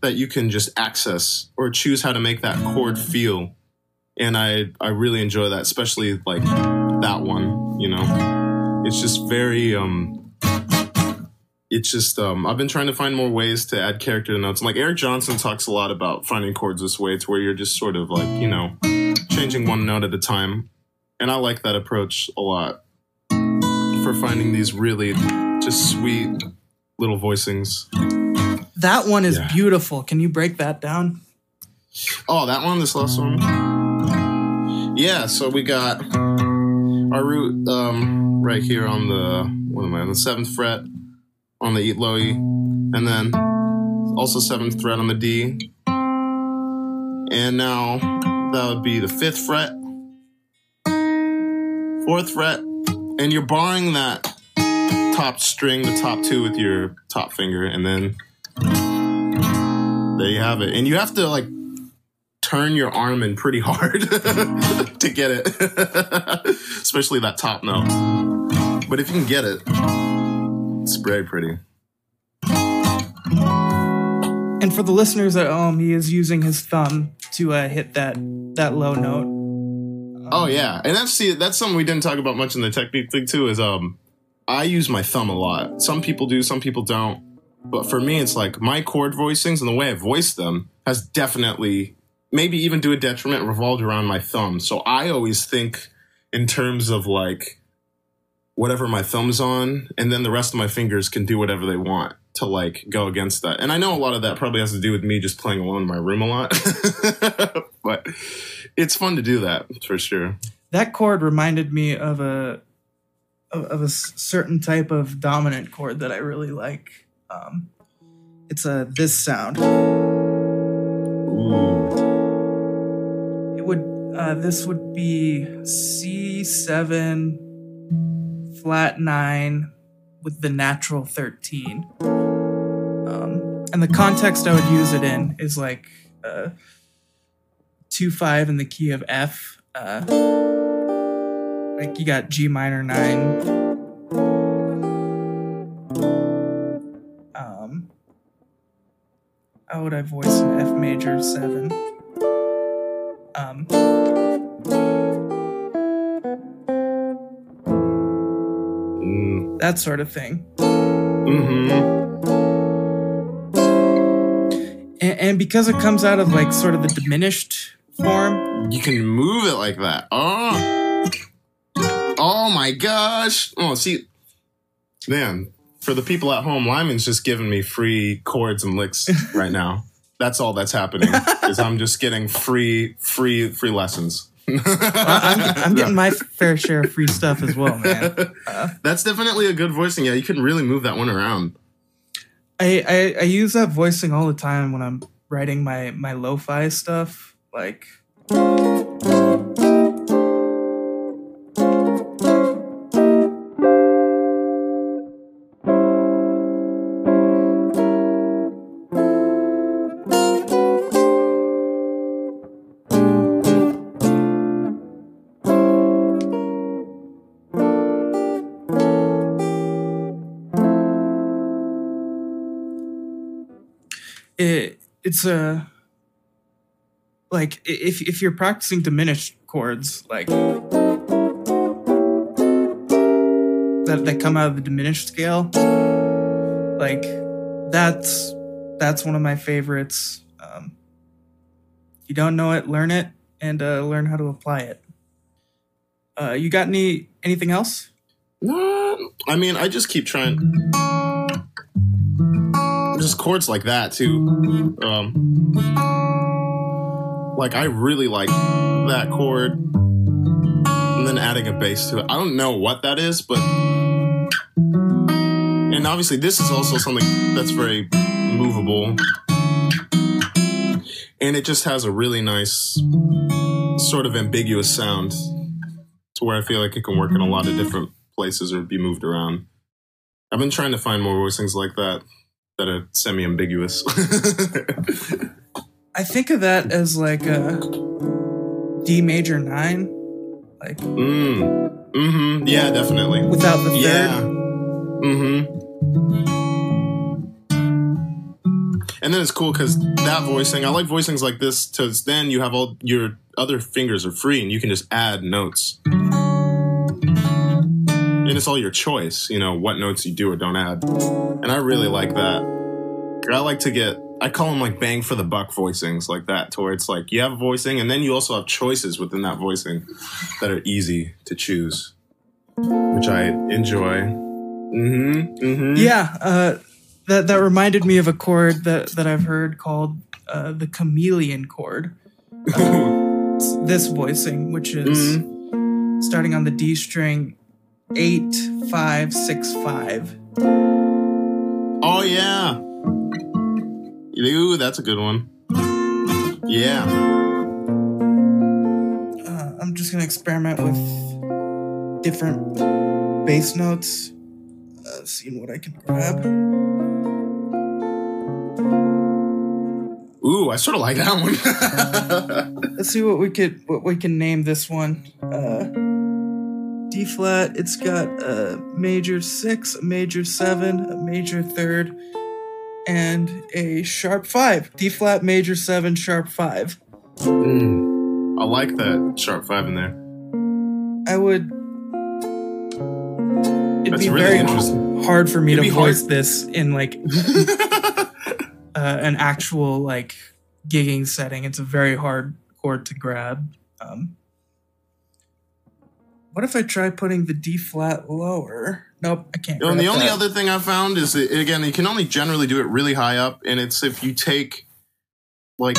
Speaker 3: that you can just access or choose how to make that chord feel. And I I really enjoy that, especially like that one. You know, it's just very um. It's just um, I've been trying to find more ways to add character to notes. Like Eric Johnson talks a lot about finding chords this way. It's where you're just sort of like you know changing one note at a time, and I like that approach a lot for finding these really just sweet little voicings.
Speaker 1: That one is
Speaker 3: Yeah.
Speaker 1: beautiful. Can you break that down?
Speaker 3: Oh, that one, this last one. Yeah, so we got our root um, right here on the what am I on the seventh fret on the eat low E, and then also seventh fret on the D, and now that would be the fifth fret, fourth fret, and you're barring that top string, the top two with your top finger, and then there you have it. And you have to like turn your arm in pretty hard to get it, especially that top note. But if you can get it, it's very pretty.
Speaker 1: And for the listeners at home, he is using his thumb to uh, hit that that low note.
Speaker 3: Oh yeah, and that's see that's something we didn't talk about much in the technique thing too. Is um, I use my thumb a lot. Some people do, some people don't. But for me, it's like my chord voicings and the way I voice them has definitely, maybe even to a detriment, revolved around my thumb. So I always think in terms of like whatever my thumb's on, and then the rest of my fingers can do whatever they want to like go against that. And I know a lot of that probably has to do with me just playing alone in my room a lot, but it's fun to do that for sure.
Speaker 1: That chord reminded me of a of, of a certain type of dominant chord that I really like. Um, it's a this sound.
Speaker 3: Ooh.
Speaker 1: It would uh, this would be C seven flat nine with the natural thirteen. Um, and the context I would use it in is like uh, two five in the key of F. Uh, like you got G minor nine. Um, how would I voice an F major seven? Um,
Speaker 3: Mm.
Speaker 1: that sort of thing.
Speaker 3: Mm-hmm.
Speaker 1: And, and because it comes out of like sort of the diminished form,
Speaker 3: You can move it like that. Oh. Oh my gosh. Oh, see, man, for the people at home, Lyman's just giving me free chords and licks right now. That's all that's happening. is I'm just getting free, free, free lessons.
Speaker 1: I'm, I'm getting my fair share of free stuff as well, man.
Speaker 3: That's definitely a good voicing. Yeah, you can really move that one around.
Speaker 1: I, I I use that voicing all the time when I'm writing my my lo-fi stuff. Like it it's a like if if you're practicing diminished chords like that that come out of the diminished scale like that's that's one of my favorites. Um you don't know it learn it and uh learn how to apply it. Uh you got any anything else?
Speaker 3: No, I mean, I just keep trying. Just chords like that too. Um, like I really like that chord, and then adding a bass to it. I don't know what that is, but and obviously this is also something that's very movable, and it just has a really nice sort of ambiguous sound to where I feel like it can work in a lot of different places or be moved around. I've been trying to find more voicings like that that are semi-ambiguous.
Speaker 1: i think of that as like a d major 9 like
Speaker 3: mm. Mm-hmm. Yeah, definitely.
Speaker 1: without the third
Speaker 3: Yeah. Mm-hmm. And then it's cool because that voicing, I like voicings like this because then you have all your other fingers are free and you can just add notes. And it's all your choice, you know, what notes you do or don't add. And I really like that. I like to get, I call them like bang for the buck voicings like that, to where it's like you have a voicing and then you also have choices within that voicing that are easy to choose, which I enjoy. Mm-hmm. Mm-hmm.
Speaker 1: Yeah, uh, that that reminded me of a chord that that I've heard called uh, the chameleon chord. Uh, this voicing, which is starting on the D string, eight five six five.
Speaker 3: Oh yeah. Ooh, that's a good one. Yeah.
Speaker 1: Uh, I'm just gonna experiment with different bass notes, uh, seeing what I can grab.
Speaker 3: Ooh, I sort of like that one.
Speaker 1: Let's see what we could what we can name this one. Uh, D flat. It's got a major six, a major seven, a major third, and a sharp five. D flat, major seven, sharp five.
Speaker 3: Mm, I like that sharp five in there.
Speaker 1: I would. It'd
Speaker 3: That's
Speaker 1: be
Speaker 3: really
Speaker 1: very
Speaker 3: interesting.
Speaker 1: hard for me
Speaker 3: It'd
Speaker 1: to
Speaker 3: be hard-
Speaker 1: voice this in like uh, an actual like gigging setting. It's a very hard chord to grab. Um, what if I try putting the D flat lower? Nope, I can't.
Speaker 3: And the only
Speaker 1: that.
Speaker 3: other thing I found is that, again, you can only generally do it really high up, and it's if you take like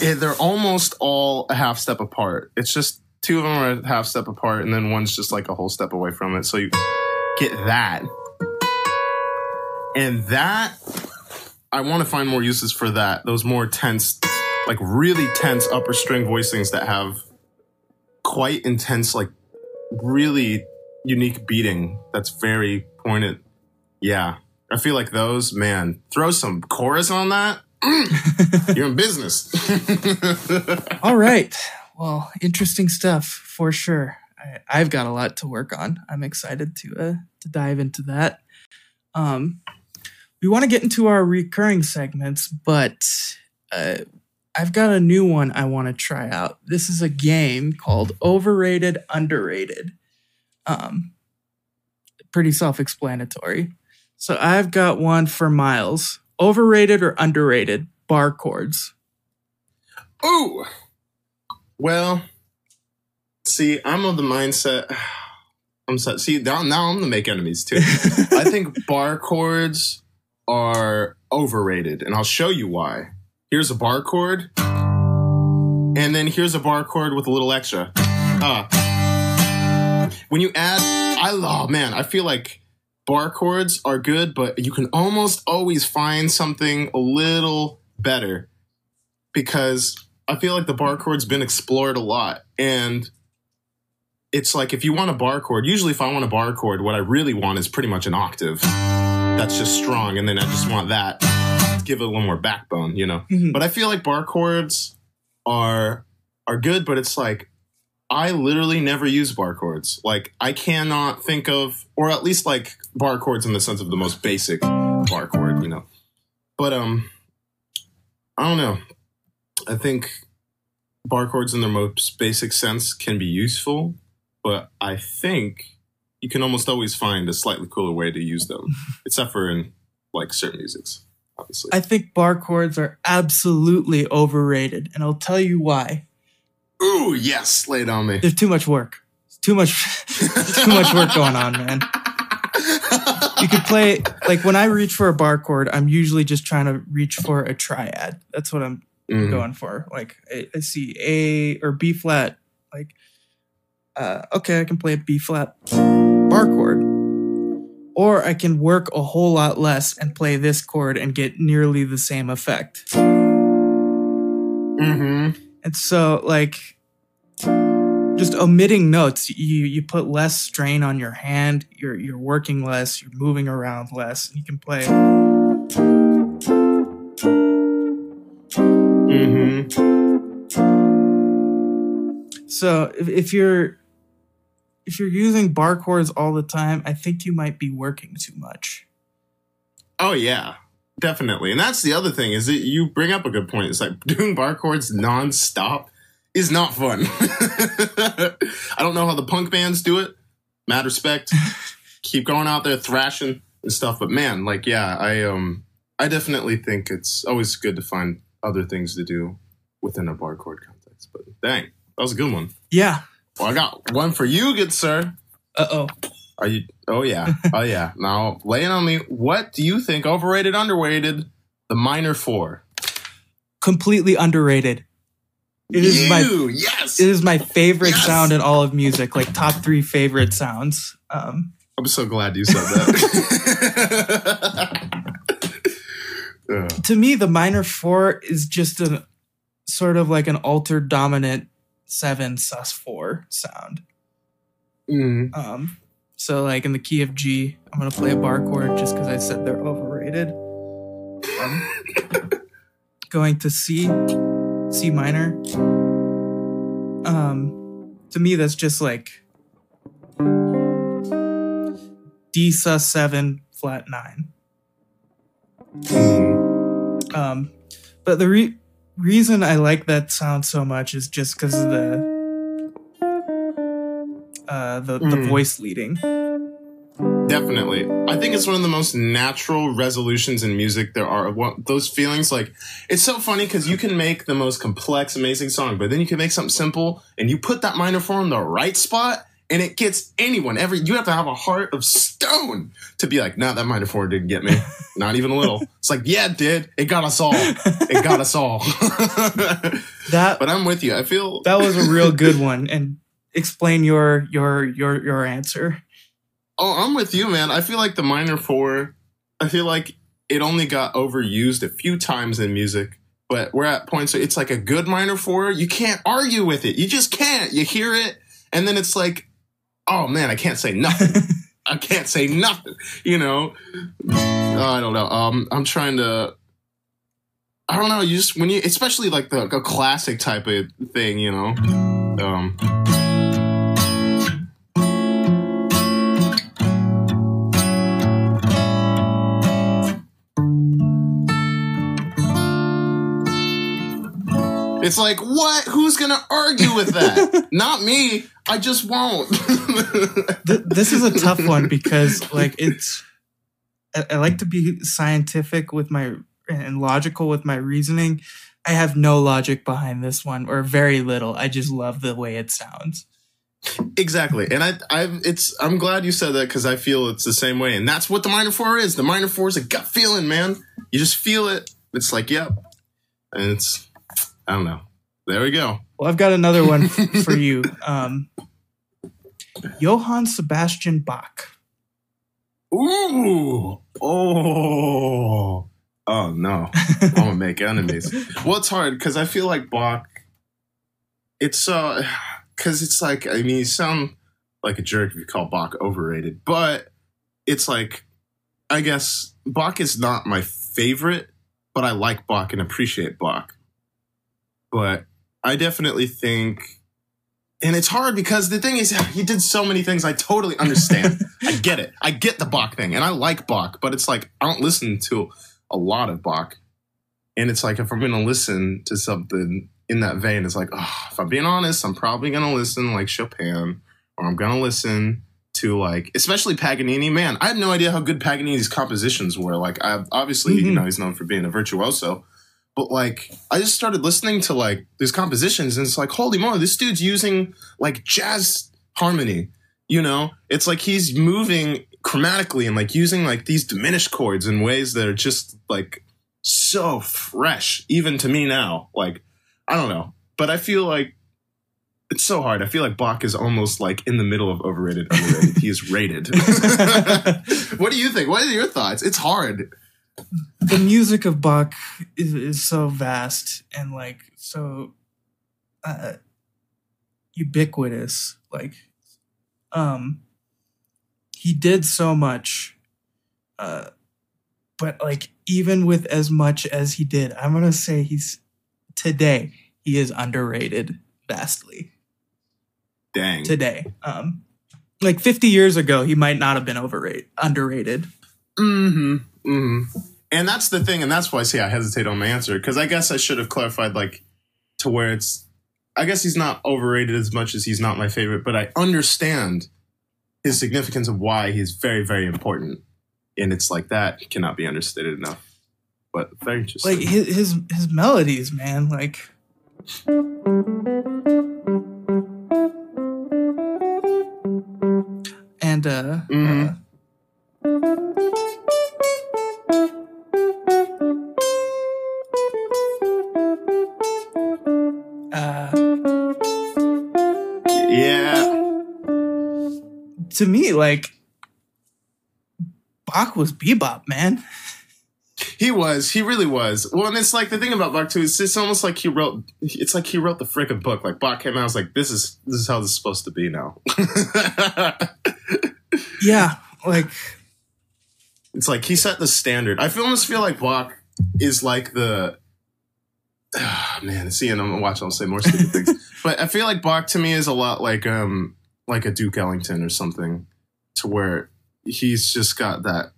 Speaker 3: eh, they're almost all a half step apart. It's just two of them are a half step apart, and then one's just like a whole step away from it. So you get that, and that I want to find more uses for that. Those more tense, like really tense upper string voicings that have quite intense, like really unique beating that's very pointed. Yeah. I feel like those, man, throw some chorus on that. Mm, you're in business.
Speaker 1: All right. Well, interesting stuff for sure. I, I've got a lot to work on. I'm excited to uh, to dive into that. Um, we want to get into our recurring segments, but uh, I've got a new one I want to try out. This is a game called Overrated Underrated. Um, pretty self-explanatory. So I've got one for Miles. Overrated or underrated bar chords?
Speaker 3: Ooh. Well, see, I'm of the mindset. I'm so, see now. Now I'm gonna make enemies too. I think bar chords are overrated, and I'll show you why. Here's a bar chord, and then here's a bar chord with a little extra. Ah. when you add, I oh man, I feel like bar chords are good, but you can almost always find something a little better because I feel like the bar chord's been explored a lot, and it's like if you want a bar chord, usually if I want a bar chord, what I really want is pretty much an octave. That's just strong, and then I just want that give it a little more backbone, you know.
Speaker 1: Mhm.
Speaker 3: But I feel like bar chords are are good, but it's like I literally never use bar chords. Like I cannot think of, or at least like bar chords in the sense of the most basic bar chord, you know. But um, I don't know. I think bar chords in their most basic sense can be useful, but I think you can almost always find a slightly cooler way to use them, except for in like certain musics, obviously.
Speaker 1: I think bar chords are absolutely overrated, and I'll tell you why.
Speaker 3: Ooh, yes, lay it on me.
Speaker 1: There's too much work. It's too much, too much work going on, man. You could play like when I reach for a bar chord, I'm usually just trying to reach for a triad. That's what I'm
Speaker 3: Mhm.
Speaker 1: going for. Like I, I see A or B flat. Like, uh, okay, I can play a B flat bar chord, or I can work a whole lot less and play this chord and get nearly the same effect.
Speaker 3: Mm-hmm.
Speaker 1: And so, like, just omitting notes, you you put less strain on your hand. You're you're working less. You're moving around less. And You can play.
Speaker 3: Mm-hmm.
Speaker 1: So if, if you're if you're using bar chords all the time, I think you might be working too much.
Speaker 3: Oh yeah, definitely. And that's the other thing is that you bring up a good point. It's like doing bar chords nonstop is not fun. I don't know how the punk bands do it. Mad respect. Keep going out there thrashing and stuff. But man, like yeah, I um I definitely think it's always good to find other things to do within a bar chord context. But dang, that was a good one.
Speaker 1: Yeah.
Speaker 3: Well, I got one for you, good sir.
Speaker 1: Uh oh.
Speaker 3: Are you? Oh yeah, oh yeah. Now lay it on me. What do you think? Overrated, underrated? The minor four.
Speaker 1: Completely underrated. It is my
Speaker 3: yes.
Speaker 1: it is my favorite
Speaker 3: Yes!
Speaker 1: sound in all of music, like top three favorite sounds. Um,
Speaker 3: I'm so glad you said that. Yeah.
Speaker 1: to me, the minor four is just a sort of like an altered dominant seven sus four sound.
Speaker 3: Mm.
Speaker 1: Um, so like in the key of G, I'm gonna play a bar chord just because I said they're overrated. Um, going to C, C minor. Um, to me, that's just like D sus seven flat nine.
Speaker 3: Mm.
Speaker 1: Um, but the re- reason I like that sound so much is just because of the uh, the the
Speaker 3: Mm.
Speaker 1: voice leading.
Speaker 3: Definitely. I think it's one of the most natural resolutions in music there are. Those feelings, like, it's so funny because you can make the most complex, amazing song, but then you can make something simple and you put that minor four in the right spot and it gets anyone. Every You have to have a heart of stone to be like, no, that minor four didn't get me. Not even a little. It's like, yeah, it did. It got us all. It got us all.
Speaker 1: That
Speaker 3: but I'm with you. I feel.
Speaker 1: that was a real good one. And explain your your your your answer.
Speaker 3: Oh, I'm with you, man. I feel like the minor four, I feel like it only got overused a few times in music, but we're at points where it's like a good minor four. You can't argue with it. You just can't. You hear it, and then it's like, oh man, I can't say nothing. I can't say nothing. You know, Oh, I don't know. Um, I'm trying to. I don't know. You just when you, especially like the a classic type of thing, you know. Um, It's like, what? Who's gonna argue with that? Not me. I just won't.
Speaker 1: Th- this is a tough one because like it's I, I like to be scientific with my and logical with my reasoning. I have no logic behind this one or very little. I just love the way it sounds.
Speaker 3: exactly, and I, I, it's. I'm glad you said that because I feel it's the same way, and that's what the minor four is. The minor four is a gut feeling, man. You just feel it. It's like, yep, and it's. I don't know. There we go.
Speaker 1: Well, I've got another one f- for you. Um, Johann Sebastian Bach.
Speaker 3: Ooh. Oh. Oh no. I'm gonna make enemies. Well, it's hard because I feel like Bach. It's uh, because it's like I mean, you sound like a jerk if you call Bach overrated, but it's like, I guess Bach is not my favorite, but I like Bach and appreciate Bach. But I definitely think, and it's hard because the thing is, he did so many things. I totally understand. I get it. I get the Bach thing, and I like Bach, but it's like I don't listen to a lot of Bach. And it's like if I'm gonna listen to something in that vein, it's like, oh, if I'm being honest, I'm probably gonna listen like Chopin, or I'm gonna listen to like, especially Paganini. Man, I had no idea how good Paganini's compositions were. Like, I obviously, you
Speaker 1: Mhm.
Speaker 3: know, he's known for being a virtuoso, but like, I just started listening to like these compositions, and it's like, holy moly, this dude's using like jazz harmony. You know, it's like he's moving chromatically and like using like these diminished chords in ways that are just like so fresh, even to me now. Like, I don't know, but I feel like it's so hard. I feel like Bach is almost like in the middle of overrated, underrated. he is rated. what do you think? What are your thoughts? It's hard.
Speaker 1: The music of Bach is, is so vast and like so uh, ubiquitous. Like, um, he did so much, uh, but like even with as much as he did, I'm gonna say he's today he is underrated vastly
Speaker 3: Dang.
Speaker 1: today. Um, like 50 years ago, he might not have been overrated, underrated.
Speaker 3: Mm-hmm. Mm-hmm. And that's the thing, and that's why I say I hesitate on my answer because I guess I should have clarified like to where it's. I guess he's not overrated as much as he's not my favorite, but I understand his significance of why he's very, very important, and it's like that cannot be understated enough. But very interesting.
Speaker 1: Like his his, his melodies, man. Like and uh,
Speaker 3: Mhm.
Speaker 1: uh, to me, like Bach was bebop, man.
Speaker 3: he was. He really was. Well, and it's like the thing about Bach too. It's it's almost like he wrote. It's like he wrote the freaking book. Like Bach came out, I was like, this is this is how this is supposed to be now.
Speaker 1: Yeah, like
Speaker 3: It's like he set the standard. I feel, almost feel like Bach is like the. Ah, man, see, and I'm gonna watch. I'll say more stupid things, but I feel like Bach to me is a lot like um like a Duke Ellington or something, to where he's just got that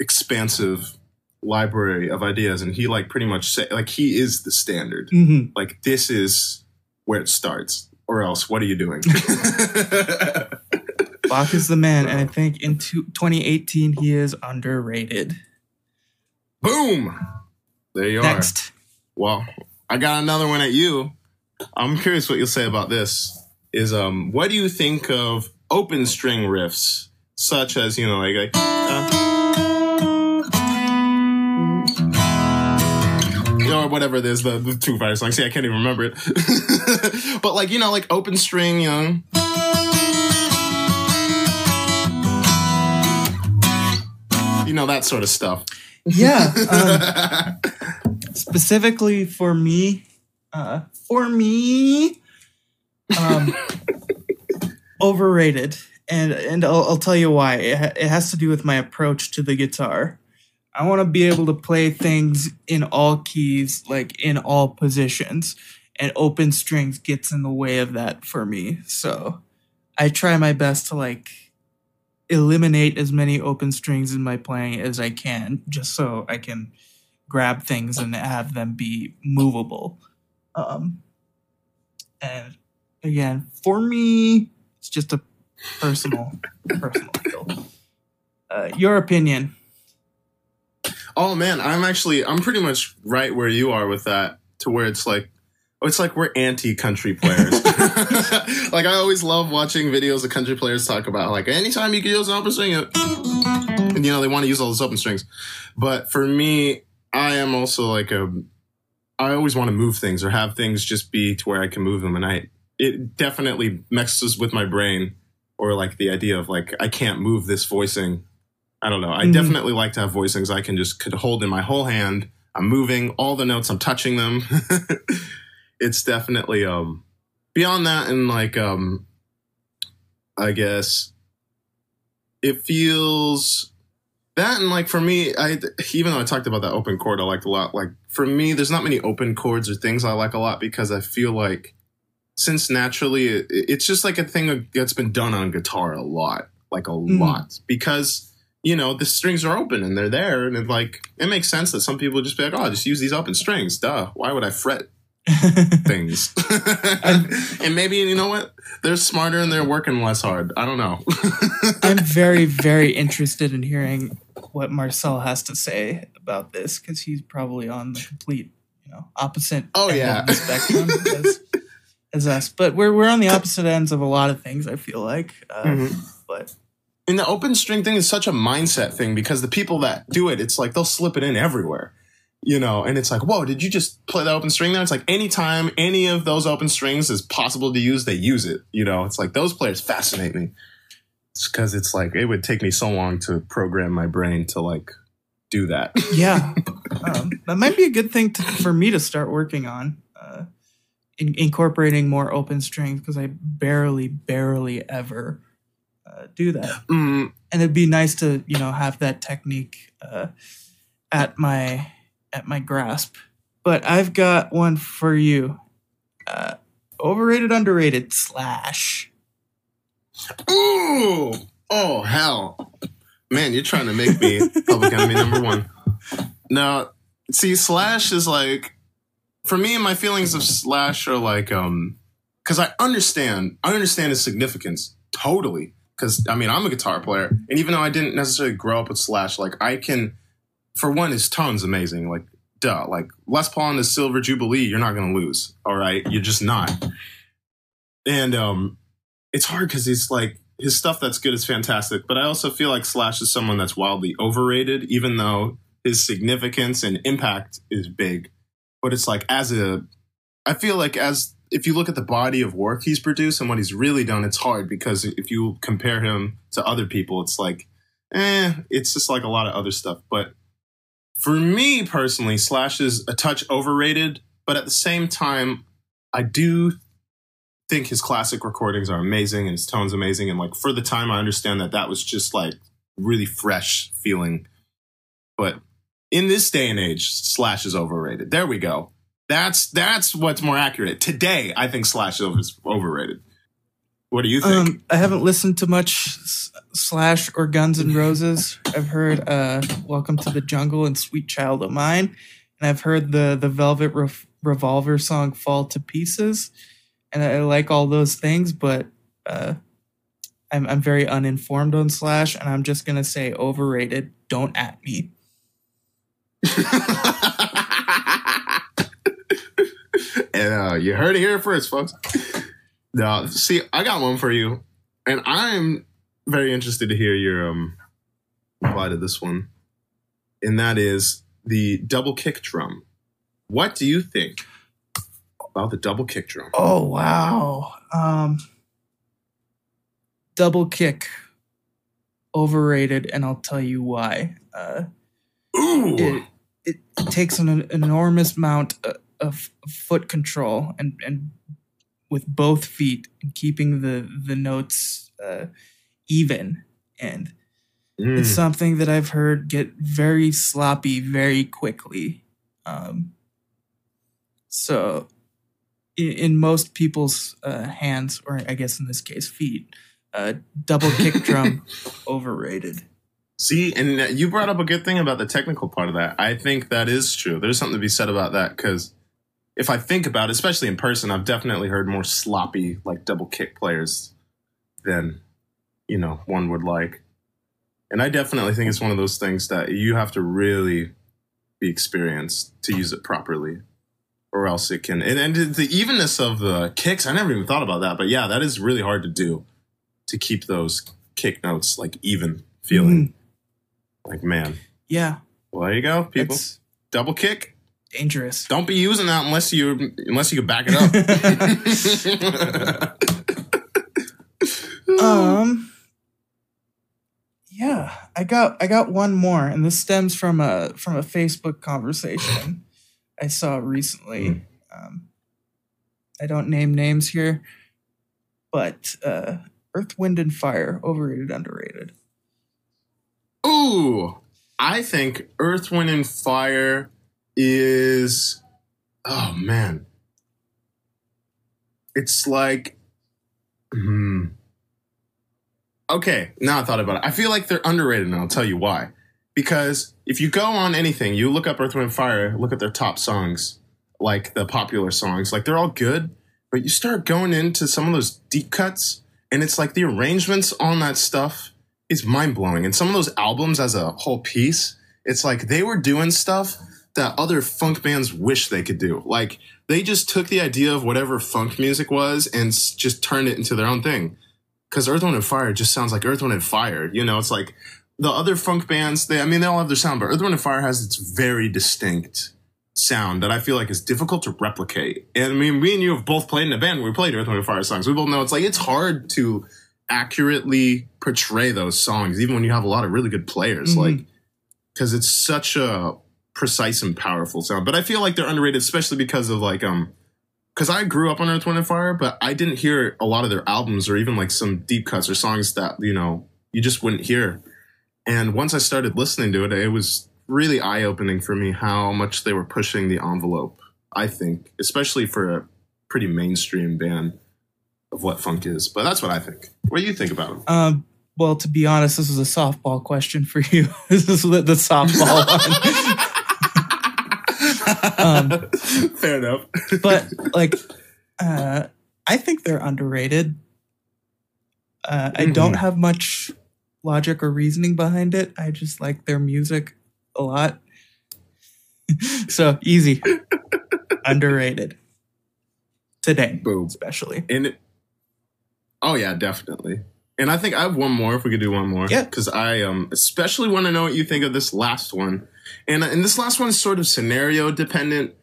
Speaker 3: expansive library of ideas, and he like pretty much say like he is the standard.
Speaker 1: mhm.
Speaker 3: Like this is where it starts, or else what are you doing?
Speaker 1: Bach is the man, and I think in two- 2018 he is underrated.
Speaker 3: Boom! There you are.
Speaker 1: Next,
Speaker 3: Well, I got another one at you. I'm curious what you'll say about this. Is um, what do you think of open string riffs, such as you know, like, like uh, or whatever it is, the, the two fire song. See, I can't even remember it. but like you know, like open string, you know. You know that sort of stuff.
Speaker 1: yeah, um, specifically for me, uh, for me, um, overrated, and and I'll, I'll tell you why. It, ha- it has to do with my approach to the guitar. I want to be able to play things in all keys, like in all positions, and open strings gets in the way of that for me. So I try my best to like eliminate as many open strings in my playing as I can, just so I can grab things and have them be movable. Um, and again, for me, it's just a personal, personal feel. Uh, your opinion?
Speaker 3: Oh man, I'm actually I'm pretty much right where you are with that. To where it's like, oh, it's like we're anti-country players. like I always love watching videos of country players talk about like anytime you can use an open string, and you know they want to use all those open strings. But for me, I am also like a, I always want to move things or have things just be to where I can move them, and I it definitely messes with my brain or like the idea of like I can't move this voicing. I don't know. I
Speaker 1: Mhm.
Speaker 3: definitely like to have voicings I can just could hold in my whole hand. I'm moving all the notes. I'm touching them. it's definitely um beyond that and like um I guess it feels that and like for me I even though I talked about that open chord I liked a lot like for me there's not many open chords or things I like a lot because I feel like since naturally it, it's just like a thing that's been done on guitar a lot like a
Speaker 1: Mhm.
Speaker 3: lot. Because you know the strings are open and they're there and it like it makes sense that some people just be like oh just use these open strings duh why would I fret things? And maybe you know what? They're smarter and they're working less hard. I don't know.
Speaker 1: I'm very, very interested in hearing what Marcel has to say about this because he's probably on the complete, you know, opposite
Speaker 3: Oh, yeah.
Speaker 1: spectrum as us. But we're we're on the opposite ends of a lot of things. I feel like, uh,
Speaker 3: Mhm.
Speaker 1: but
Speaker 3: And the open string thing is such a mindset thing because the people that do it, it's like they'll slip it in everywhere, you know. And it's like, whoa, did you just play the open string there? It's like anytime any of those open strings is possible to use, they use it. You know, it's like those players fascinate me. It's because it's like it would take me so long to program my brain to like do that.
Speaker 1: yeah, um, that might be a good thing to, for me to start working on. In, incorporating more open strings because I barely, barely ever uh, do that.
Speaker 3: Mm,
Speaker 1: and it'd be nice to you know have that technique uh, at my at my grasp. But I've got one for you. Uh, overrated, underrated slash.
Speaker 3: Ooh, Ooh, oh hell, man, you're trying to make me public enemy number one. Now, see, Slash is like, for me, my feelings of Slash are like, um, because I understand, I understand his significance totally. Because I mean, I'm a guitar player, and even though I didn't necessarily grow up with Slash, like I can, for one, his tone's amazing. Like, duh, like Les Paul and the Silver Jubilee, you're not gonna lose. All right, you're just not. And um, it's hard because he's like his stuff that's good is fantastic, but I also feel like Slash is someone that's wildly overrated, even though his significance and impact is big. But it's like as a, I feel like as if you look at the body of work he's produced and what he's really done, it's hard because if you compare him to other people, it's like, eh, it's just like a lot of other stuff. But for me personally, Slash is a touch overrated, but at the same time, I do think his classic recordings are amazing and his tone's amazing. And like for the time, I understand that that was just like really fresh feeling. But in this day and age, Slash is overrated. There we go. That's that's what's more accurate. Today, I think Slash is overrated. What do you think? Um,
Speaker 1: I haven't listened to much Slash or Guns N' Roses. I've heard uh, "Welcome to the Jungle" and "Sweet Child of Mine," and I've heard the the Velvet Re- Revolver song "Fall to Pieces," and I like all those things. But uh, I'm I'm very uninformed on Slash, and I'm just gonna say overrated. Don't at me.
Speaker 3: and uh, you heard it here first, folks. Now, see, I got one for you, and I'm very interested to hear your um reply to this one, and that is the double kick drum. What do you think about the double kick drum?
Speaker 1: Oh wow, um, double kick overrated, and I'll tell you why. Uh,
Speaker 3: Ooh.
Speaker 1: It, it takes an enormous amount uh, of foot control and and with both feet and keeping the the notes uh, even and mm. it's something that I've heard get very sloppy very quickly. Um, so in, in, most people's uh, hands, or I guess in this case feet, uh, double kick drum overrated.
Speaker 3: See, and you brought up a good thing about the technical part of that. I think that is true. There's something to be said about that because if I think about it, especially in person, I've definitely heard more sloppy, like double kick players than, you know, one would like. And I definitely think it's one of those things that you have to really be experienced to use it properly. Or else it can. And, and the evenness of the kicks, I never even thought about that. But yeah, that is really hard to do to keep those kick notes like even feeling. Mm. Like, man.
Speaker 1: Yeah.
Speaker 3: Well, there you go, people. It's, double kick
Speaker 1: dangerous.
Speaker 3: Don't be using that unless you unless you can back it
Speaker 1: up. um yeah, I got I got one more, and this stems from a from a Facebook conversation I saw recently. Mm. Um, I don't name names here, but uh, Earth, Wind, and Fire overrated, underrated.
Speaker 3: Ooh, I think Earth, Wind, and Fire is oh man. It's like hmm. Okay now i thought about it. I feel like they're underrated and i'll tell you why. Because if you go on anything you look up earth wind fire look at their top songs like the popular songs like they're all good but you start going into some of those deep cuts and it's like the arrangements on that stuff is mind-blowing and some of those albums as a whole piece it's like they were doing stuff that other funk bands wish they could do. Like they just took the idea of whatever funk music was and just turned it into their own thing. Because Earth, Wind, and Fire just sounds like Earth, Wind, and Fire. You know, it's like the other funk bands. They, I mean, they all have their sound, but Earth, Wind, and Fire has its very distinct sound that I feel like is difficult to replicate. And I mean, me and you have both played in a band. We played Earth, Wind, and Fire songs. We both know it's like it's hard to accurately portray those songs, even when you have a lot of really good players. Mm-hmm. Like, because it's such a precise and powerful sound. But I feel like they're underrated, especially because of like um because I grew up on Earth, Wind, and Fire, but I didn't hear a lot of their albums or even like some deep cuts or songs that you know you just wouldn't hear. And once I started listening to it, it was really eye opening for me how much they were pushing the envelope. I think, especially for a pretty mainstream band. Of what funk is. But that's what I think. What do you think about them?
Speaker 1: Um, well, to be honest, this is a softball question for you. this is the, the softball one. um,
Speaker 3: Fair enough.
Speaker 1: but like, uh, I think they're underrated. Uh, I don't have much logic or reasoning behind it. I just like their music a lot. so easy, underrated today,
Speaker 3: Boom.
Speaker 1: especially.
Speaker 3: And it, oh yeah, definitely. And I think I have one more. If we could do one more,
Speaker 1: Yeah.
Speaker 3: Because I um especially want to know what you think of this last one. And and this last one is sort of scenario dependent,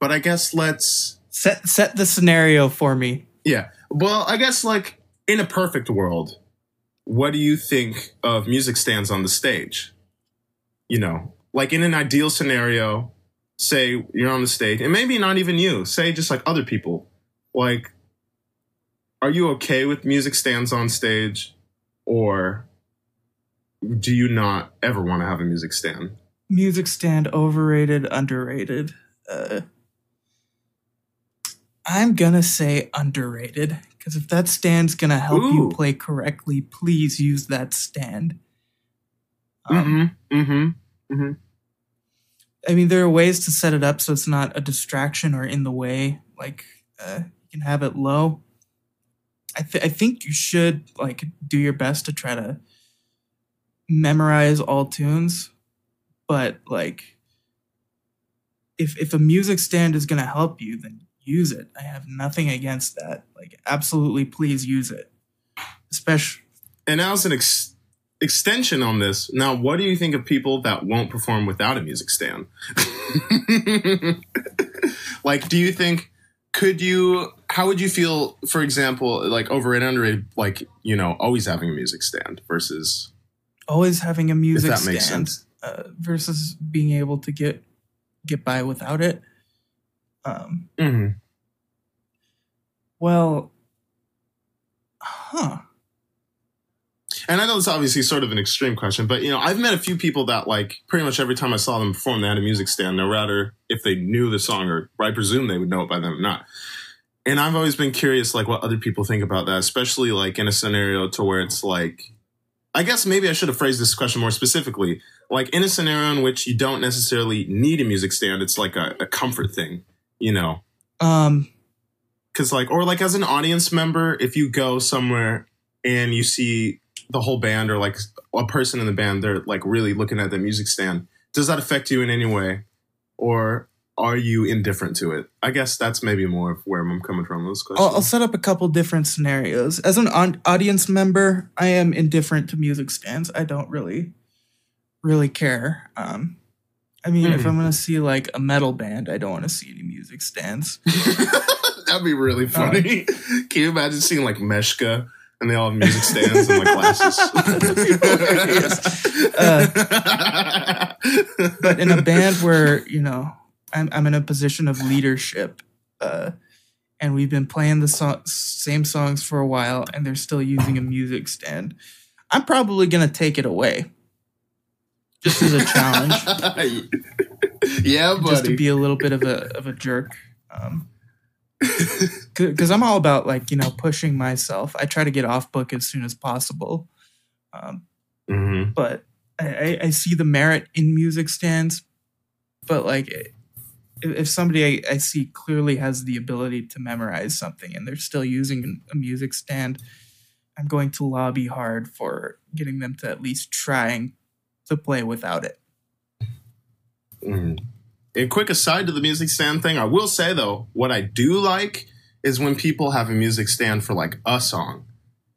Speaker 3: but I guess let's
Speaker 1: Set set the scenario for me.
Speaker 3: yeah. Well, I guess like in a perfect world, what do you think of music stands on the stage? You know, like in an ideal scenario, say you're on the stage, and maybe not even you, say just like other people. Like, are you okay with music stands on stage, or do you not ever want to have a music stand?
Speaker 1: Music stand overrated, underrated. Uh, I'm gonna say underrated because if that stand's gonna help you play correctly, please use that stand. Um,
Speaker 3: Mm-hmm. Mm-hmm.
Speaker 1: I mean, there are ways to set it up so it's not a distraction or in the way. Like uh, you can have it low. I th- I think you should like do your best to try to memorize all tunes, but like if if a music stand is gonna help you, then use it. I have nothing against that. Like absolutely, please use it. Especially
Speaker 3: And now as an ex- extension on this, now what do you think of people that won't perform without a music stand? like, do you think could you? How would you feel, for example, like over and underrated, like you know, always having a music stand versus
Speaker 1: always having a music
Speaker 3: that makes
Speaker 1: stand
Speaker 3: sense.
Speaker 1: uh, versus being able to get get by without it. Um,
Speaker 3: Mhm.
Speaker 1: well, huh?
Speaker 3: And I know it's obviously sort of an extreme question, but you know, I've met a few people that like pretty much every time I saw them perform, they had a music stand, no matter if they knew the song or I presume they would know it by then or not. And I've always been curious, like what other people think about that, especially like in a scenario to where it's like, I guess maybe I should have phrased this question more specifically. Like in a scenario in which you don't necessarily need a music stand, it's like a, a comfort thing, you know?
Speaker 1: Um,
Speaker 3: Cause like, or like as an audience member, if you go somewhere and you see the whole band or like a person in the band, they're like really looking at the music stand. Does that affect you in any way? Or are you indifferent to it? I guess that's maybe more of where I'm coming from. Those questions.
Speaker 1: I'll, I'll set up a couple different scenarios. As an on- audience member, I am indifferent to music stands. I don't really, really care. Um, I mean, if
Speaker 3: Mhm.
Speaker 1: I'm gonna see like a metal band, I don't want to see any music stands.
Speaker 3: That'd be really funny. Can you imagine seeing like Meshuggah and they all have music stands and like glasses?
Speaker 1: but in a band where you know I'm, I'm in a position of leadership uh, and we've been playing the so- same songs for a while and they're still using a music stand i'm probably going to take it away just as a challenge
Speaker 3: yeah, buddy.
Speaker 1: just to be a little bit of a, of a jerk because i'm all about like you know pushing myself i try to get off book as soon as possible um,
Speaker 3: Mhm.
Speaker 1: but I, I, see the merit in music stands. But like, if, somebody I, I see clearly has the ability to memorize something and they're still using a music stand, I'm going to lobby hard for getting them to at least trying to play without it.
Speaker 3: Mhm. A quick aside to the music stand thing, I will say though, what I do like is when people have a music stand for like a song.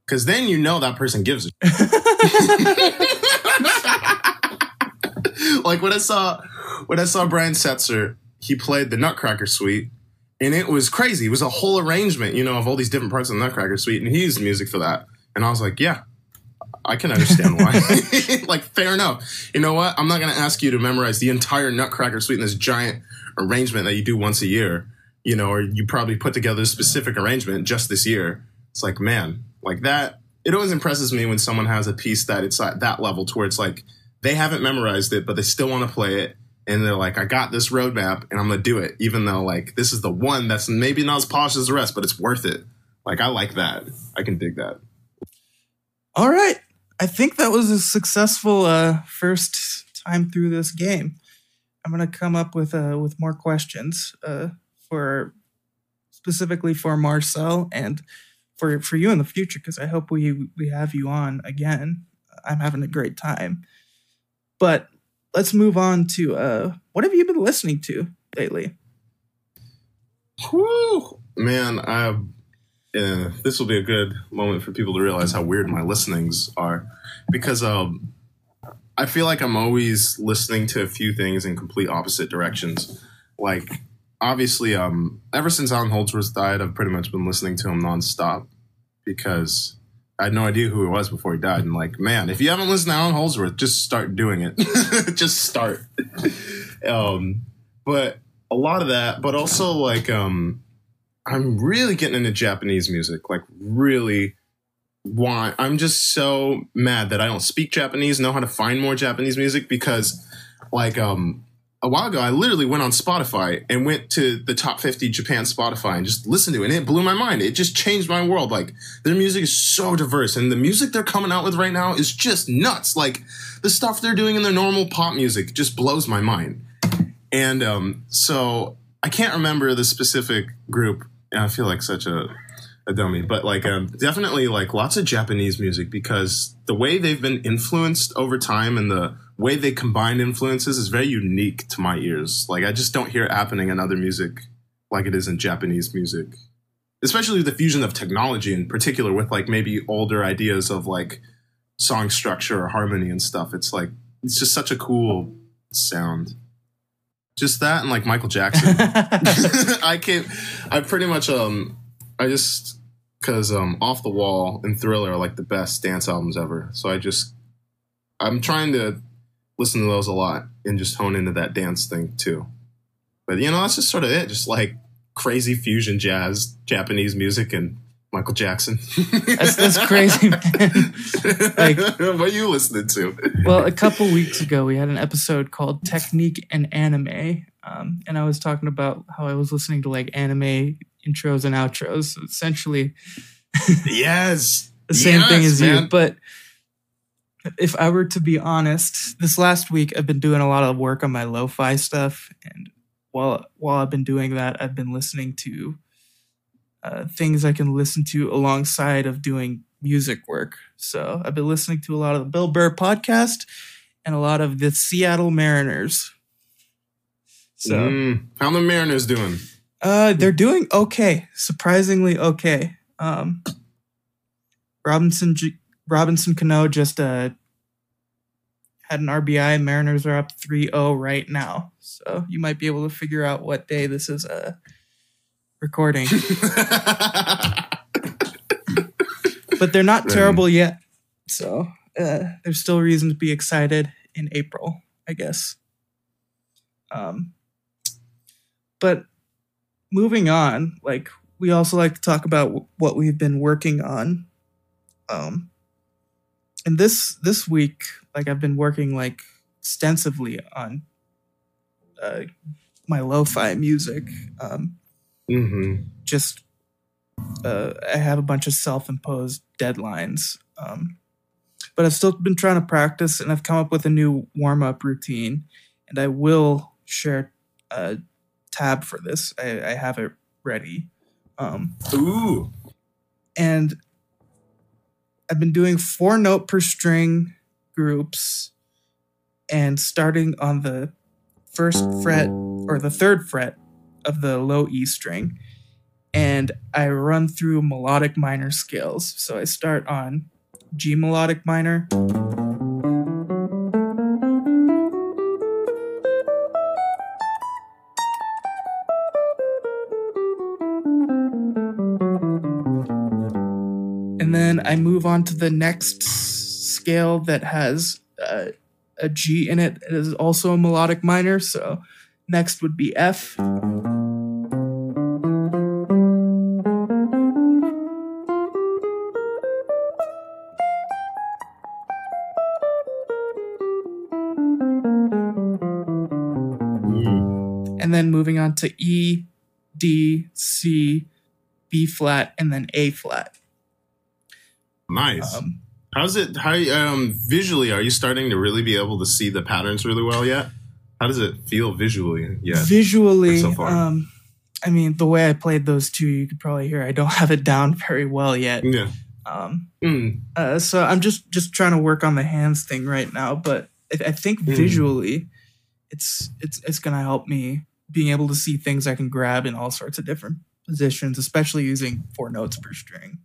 Speaker 3: Cause then you know that person gives a like when I saw when I saw Brian Setzer, he played the Nutcracker Suite, and it was crazy. It was a whole arrangement, you know, of all these different parts of the Nutcracker Suite, and he used music for that. And I was like, yeah, I can understand why. like, fair enough. You know what? I'm not gonna ask you to memorize the entire Nutcracker Suite in this giant arrangement that you do once a year, you know, or you probably put together a specific arrangement just this year. It's like, man, like that. It always impresses me when someone has a piece that it's at that level to where it's like they haven't memorized it, but they still want to play it. And they're like, I got this roadmap and I'm going to do it, even though like this is the one that's maybe not as polished as the rest, but it's worth it. Like I like that. I can dig that.
Speaker 1: All right. I think that was a successful uh, first time through this game. I'm gonna come up with uh, with more questions uh, for specifically for Marcel and for for you in the future because I hope we we have you on again. I'm having a great time. But let's move on to uh, what have you been listening to lately?
Speaker 3: Whew, man, I this will be a good moment for people to realize how weird my listenings are because um, I feel like I'm always listening to a few things in complete opposite directions. Like, obviously, um, ever since Allan Holdsworth died, I've pretty much been listening to him nonstop because I had no idea who he was before he died. And like, man, if you haven't listened to Allan Holdsworth, just start doing it. just start. um, but a lot of that, but also like, um, I'm really getting into Japanese music, like really want I'm just so mad that I don't speak Japanese, know how to find more Japanese music because like um a while ago I literally went on Spotify and went to the top 50 Japan Spotify and just listened to it and it blew my mind. It just changed my world. Like their music is so diverse and the music they're coming out with right now is just nuts. Like the stuff they're doing in their normal pop music just blows my mind. And um so I can't remember the specific group I feel like such a a dummy, but like um, definitely like lots of Japanese music because the way they've been influenced over time and the way they combine influences is very unique to my ears. Like I just don't hear it happening in other music like it is in Japanese music, especially the fusion of technology in particular with like maybe older ideas of like song structure or harmony and stuff. It's like it's just such a cool sound. Just that and like Michael Jackson. I can't. I pretty much um. I just because um off the wall and Thriller are like the best dance albums ever. So I just I'm trying to listen to those a lot and just hone into that dance thing too. But you know that's just sort of it. Just like crazy fusion jazz, Japanese music, and Michael Jackson.
Speaker 1: That's that's crazy, man. like
Speaker 3: what are you listening to?
Speaker 1: well, a couple weeks ago, we had an episode called Technique and Anime. Um, and I was talking about how I was listening to like anime intros and outros. So essentially,
Speaker 3: yes,
Speaker 1: the same thing as
Speaker 3: man.
Speaker 1: you. But if I were to be honest, this last week I've been doing a lot of work on my lo-fi stuff, and while while I've been doing that, I've been listening to uh, things I can listen to alongside of doing music work. So I've been listening to a lot of the Bill Burr podcast and a lot of the Seattle Mariners. So
Speaker 3: Mm, how the Mariners doing?
Speaker 1: uh, they're doing okay, surprisingly okay. Um, Robinson J- Robinson Cano just uh had an RBI. Mariners are up 3-0 right now, so you might be able to figure out what day this is uh recording. but they're not
Speaker 3: Right.
Speaker 1: terrible yet, so uh, there's still reason to be excited in April, I guess. Um, but moving on, like we also like to talk about w- what we've been working on. Um, and this this week, like I've been working like extensively on uh, my lo-fi music. Um,
Speaker 3: hmm
Speaker 1: just uh, I have a bunch of self-imposed deadlines. Um, but I've still been trying to practice, and I've come up with a new warm-up routine, and I will share a tab for this. I, I have it ready, um,
Speaker 3: Ooh.
Speaker 1: and I've been doing four note per string groups, and starting on the first fret or the third fret of the low E string and I run through melodic minor scales. So I start on G melodic minor. And then I move on to the next scale that has uh, a G in it. It is also a melodic minor. So next would be F. and then moving on to E, D, C, B flat, and then A flat.
Speaker 3: Nice.
Speaker 1: Um,
Speaker 3: How's it? How um visually are you starting to really be able to see the patterns really well yet? How does it feel visually? Yeah.
Speaker 1: Visually,
Speaker 3: so far.
Speaker 1: um, I mean, the way I played those two, you could probably hear I don't have it down very well yet.
Speaker 3: Yeah.
Speaker 1: Um,
Speaker 3: Mm.
Speaker 1: uh, so I'm just just trying to work on the hands thing right now. But I, I think
Speaker 3: Mm.
Speaker 1: visually, it's it's it's gonna help me being able to see things I can grab in all sorts of different positions, especially using four notes per string.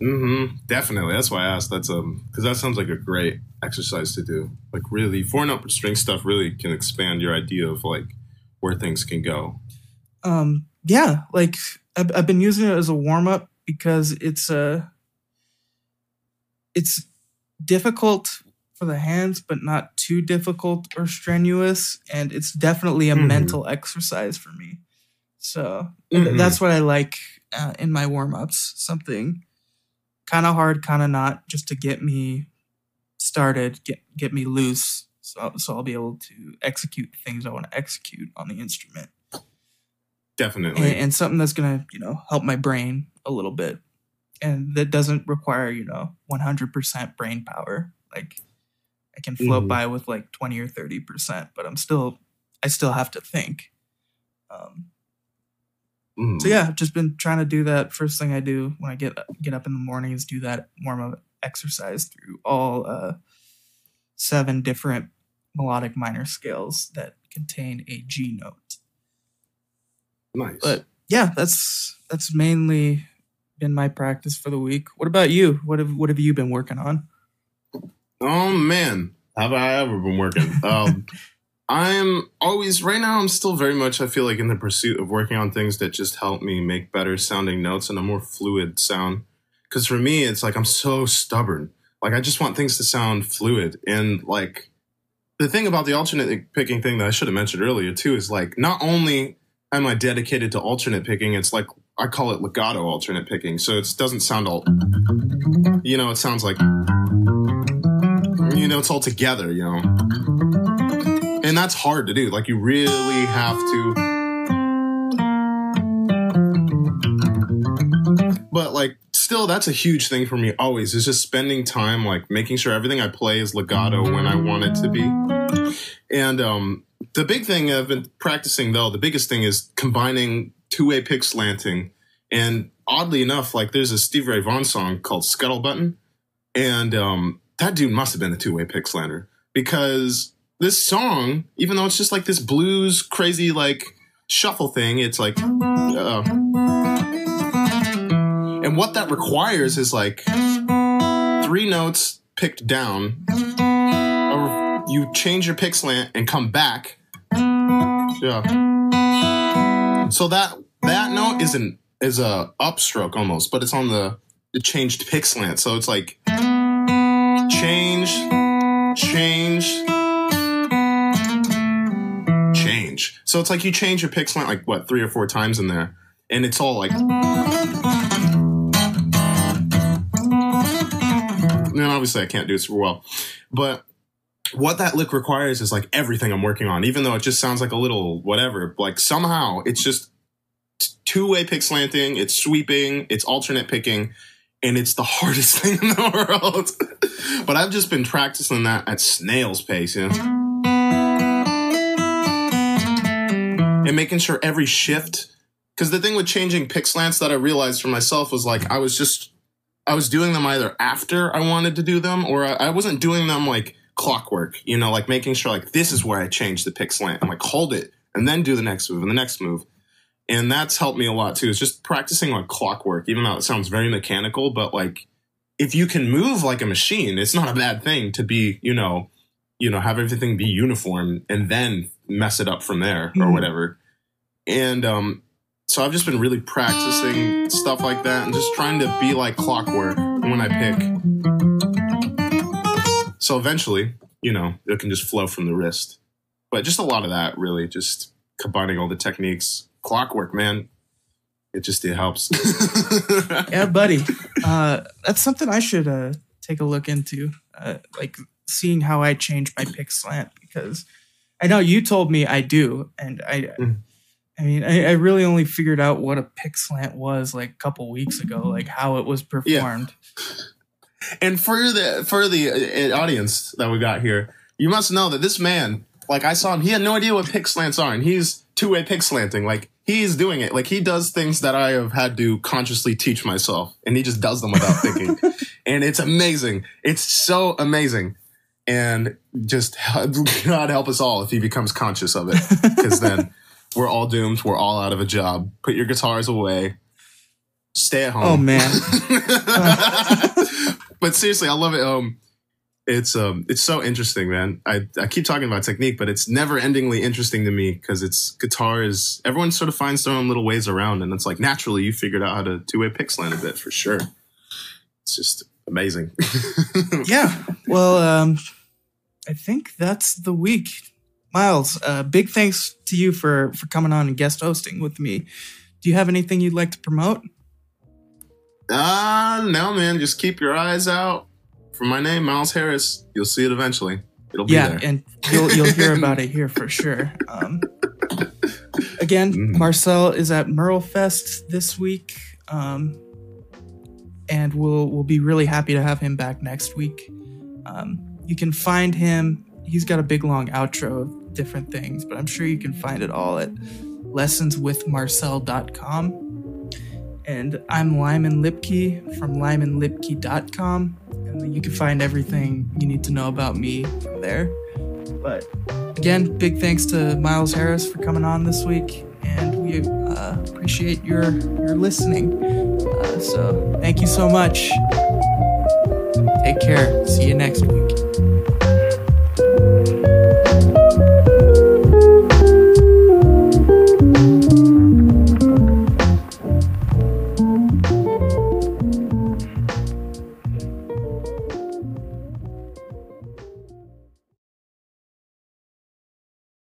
Speaker 3: hmm Definitely. That's why I asked. That's um because that sounds like a great exercise to do. Like really, four note per string stuff really can expand your idea of like where things can go.
Speaker 1: um yeah like I've, I've been using it as a warm-up because it's uh it's difficult for the hands but not too difficult or strenuous. And it's definitely a
Speaker 3: Mhm.
Speaker 1: mental exercise for me. So
Speaker 3: Mhm.
Speaker 1: that's what i like uh, in my warm-ups. Something kind of hard kind of not just to get me started get get me loose. So, so i'll be able to execute things i want to execute on the instrument.
Speaker 3: Definitely.
Speaker 1: and, and something that's gonna you know help my brain a little bit. And that doesn't require you know 100% brain power. Like i can float
Speaker 3: Mhm.
Speaker 1: by with like 20 or 30% but i'm still i still have to think um,
Speaker 3: Mm.
Speaker 1: so yeah i've just been trying to do that first thing i do when i get get up in the morning is do that warm up exercise through all uh, seven different melodic minor scales that contain a g note
Speaker 3: Nice.
Speaker 1: but yeah, that's that's mainly been my practice for the week. What about you? What have what have you been working on?
Speaker 3: Oh man, have I ever been working? Um, I'm always right now. I'm still very much. I feel like in the pursuit of working on things that just help me make better sounding notes and a more fluid sound. Because for me, it's like I'm so stubborn. Like I just want things to sound fluid and like the thing about the alternate picking thing that I should have mentioned earlier too is like not only am I dedicated to alternate picking, it's like I call it legato alternate picking. So it doesn't sound all, you know, it sounds like you know, it's all together, you know. And that's hard to do. Like, you really have to. But, like, still, that's a huge thing for me always, is just spending time, like, making sure everything I play is legato when I want it to be. And um, the big thing I've been practicing, though, the biggest thing is combining two way pick slanting. And oddly enough, like, there's a Stevie Ray Vaughan song called Scuttle Buttin'. And um, that dude must have been a two way pick slanter because this song, even though it's just like this blues crazy like shuffle thing, it's like, uh, and what that requires is like three notes picked down, or you change your pick slant and come back. Yeah. So that that note is an is a upstroke almost, but it's on the the changed pick slant. So it's like change, change, change. So it's like you change your pick slant like what three or four times in there, and it's all like. And obviously, I can't do it super well, but what that lick requires is like everything I'm working on, even though it just sounds like a little whatever. Like somehow it's just two way pick slanting, it's sweeping, it's alternate picking, and it's the hardest thing in the world. but I've just been practicing that at snail's pace? And making sure every shift, because the thing with changing pick slants that I realized for myself was like I was just, I was doing them either after I wanted to do them or I, I wasn't doing them like clockwork, you know, like making sure like this is where I change the pick slant. I'm like hold it and then do the next move and the next move and that's helped me a lot too. It's just practicing like clockwork, even though it sounds very mechanical. But like, if you can move like a machine, it's not a bad thing to be, you know, you know, have everything be uniform and then mess it up from there or
Speaker 1: Mhm.
Speaker 3: whatever. And um, so I've just been really practicing stuff like that and just trying to be like clockwork when I pick. So eventually, you know, it can just flow from the wrist. But just a lot of that, really, just combining all the techniques clockwork, man. It just it helps.
Speaker 1: Yeah, buddy. Uh, that's something I should uh, take a look into, uh, like seeing how I change my pick slant because I know you told me I do, and I
Speaker 3: Mhm.
Speaker 1: I mean, I, I really only figured out what a pick slant was like a couple weeks ago, like how it was performed. Yeah.
Speaker 3: And for the for the uh, audience that we got here, you must know that this man, like I saw him, he had no idea what pick slants are, and he's two way pick slanting. Like he's doing it. Like he does things that I have had to consciously teach myself, and he just does them without thinking. And it's amazing. It's so amazing. And just God help us all if he becomes conscious of it, because then we're all doomed. We're all out of a job. Put your guitars away. Stay at home.
Speaker 1: Oh man.
Speaker 3: but seriously, I love it. Um, it's um, it's so interesting, man. I I keep talking about technique, but it's never endingly interesting to me because it's guitar is everyone sort of finds their own little ways around, and it's like naturally you figured out how to two way pick slant a bit for sure. It's just amazing.
Speaker 1: yeah. Well, um, I think that's the week. Miles, uh, big thanks to you for for coming on and guest hosting with me. Do you have anything you'd like to promote?
Speaker 3: Ah, uh, no, man. Just keep your eyes out for my name, Miles Harris. You'll see it eventually. It'll be
Speaker 1: yeah,
Speaker 3: there.
Speaker 1: and you'll you'll hear about it here for sure. Um, again, mm. Marcel is at MerleFest this week, um, and we'll we'll be really happy to have him back next week. Um, you can find him. He's got a big long outro of different things, but I'm sure you can find it all at lessonswithmarcel.com. And I'm Lyman Lipke from lymanlipke.com. And you can find everything you need to know about me there. But again, big thanks to Miles Harris for coming on this week. And we uh, appreciate your, your listening. Uh, so thank you so much. Take care. See you next week.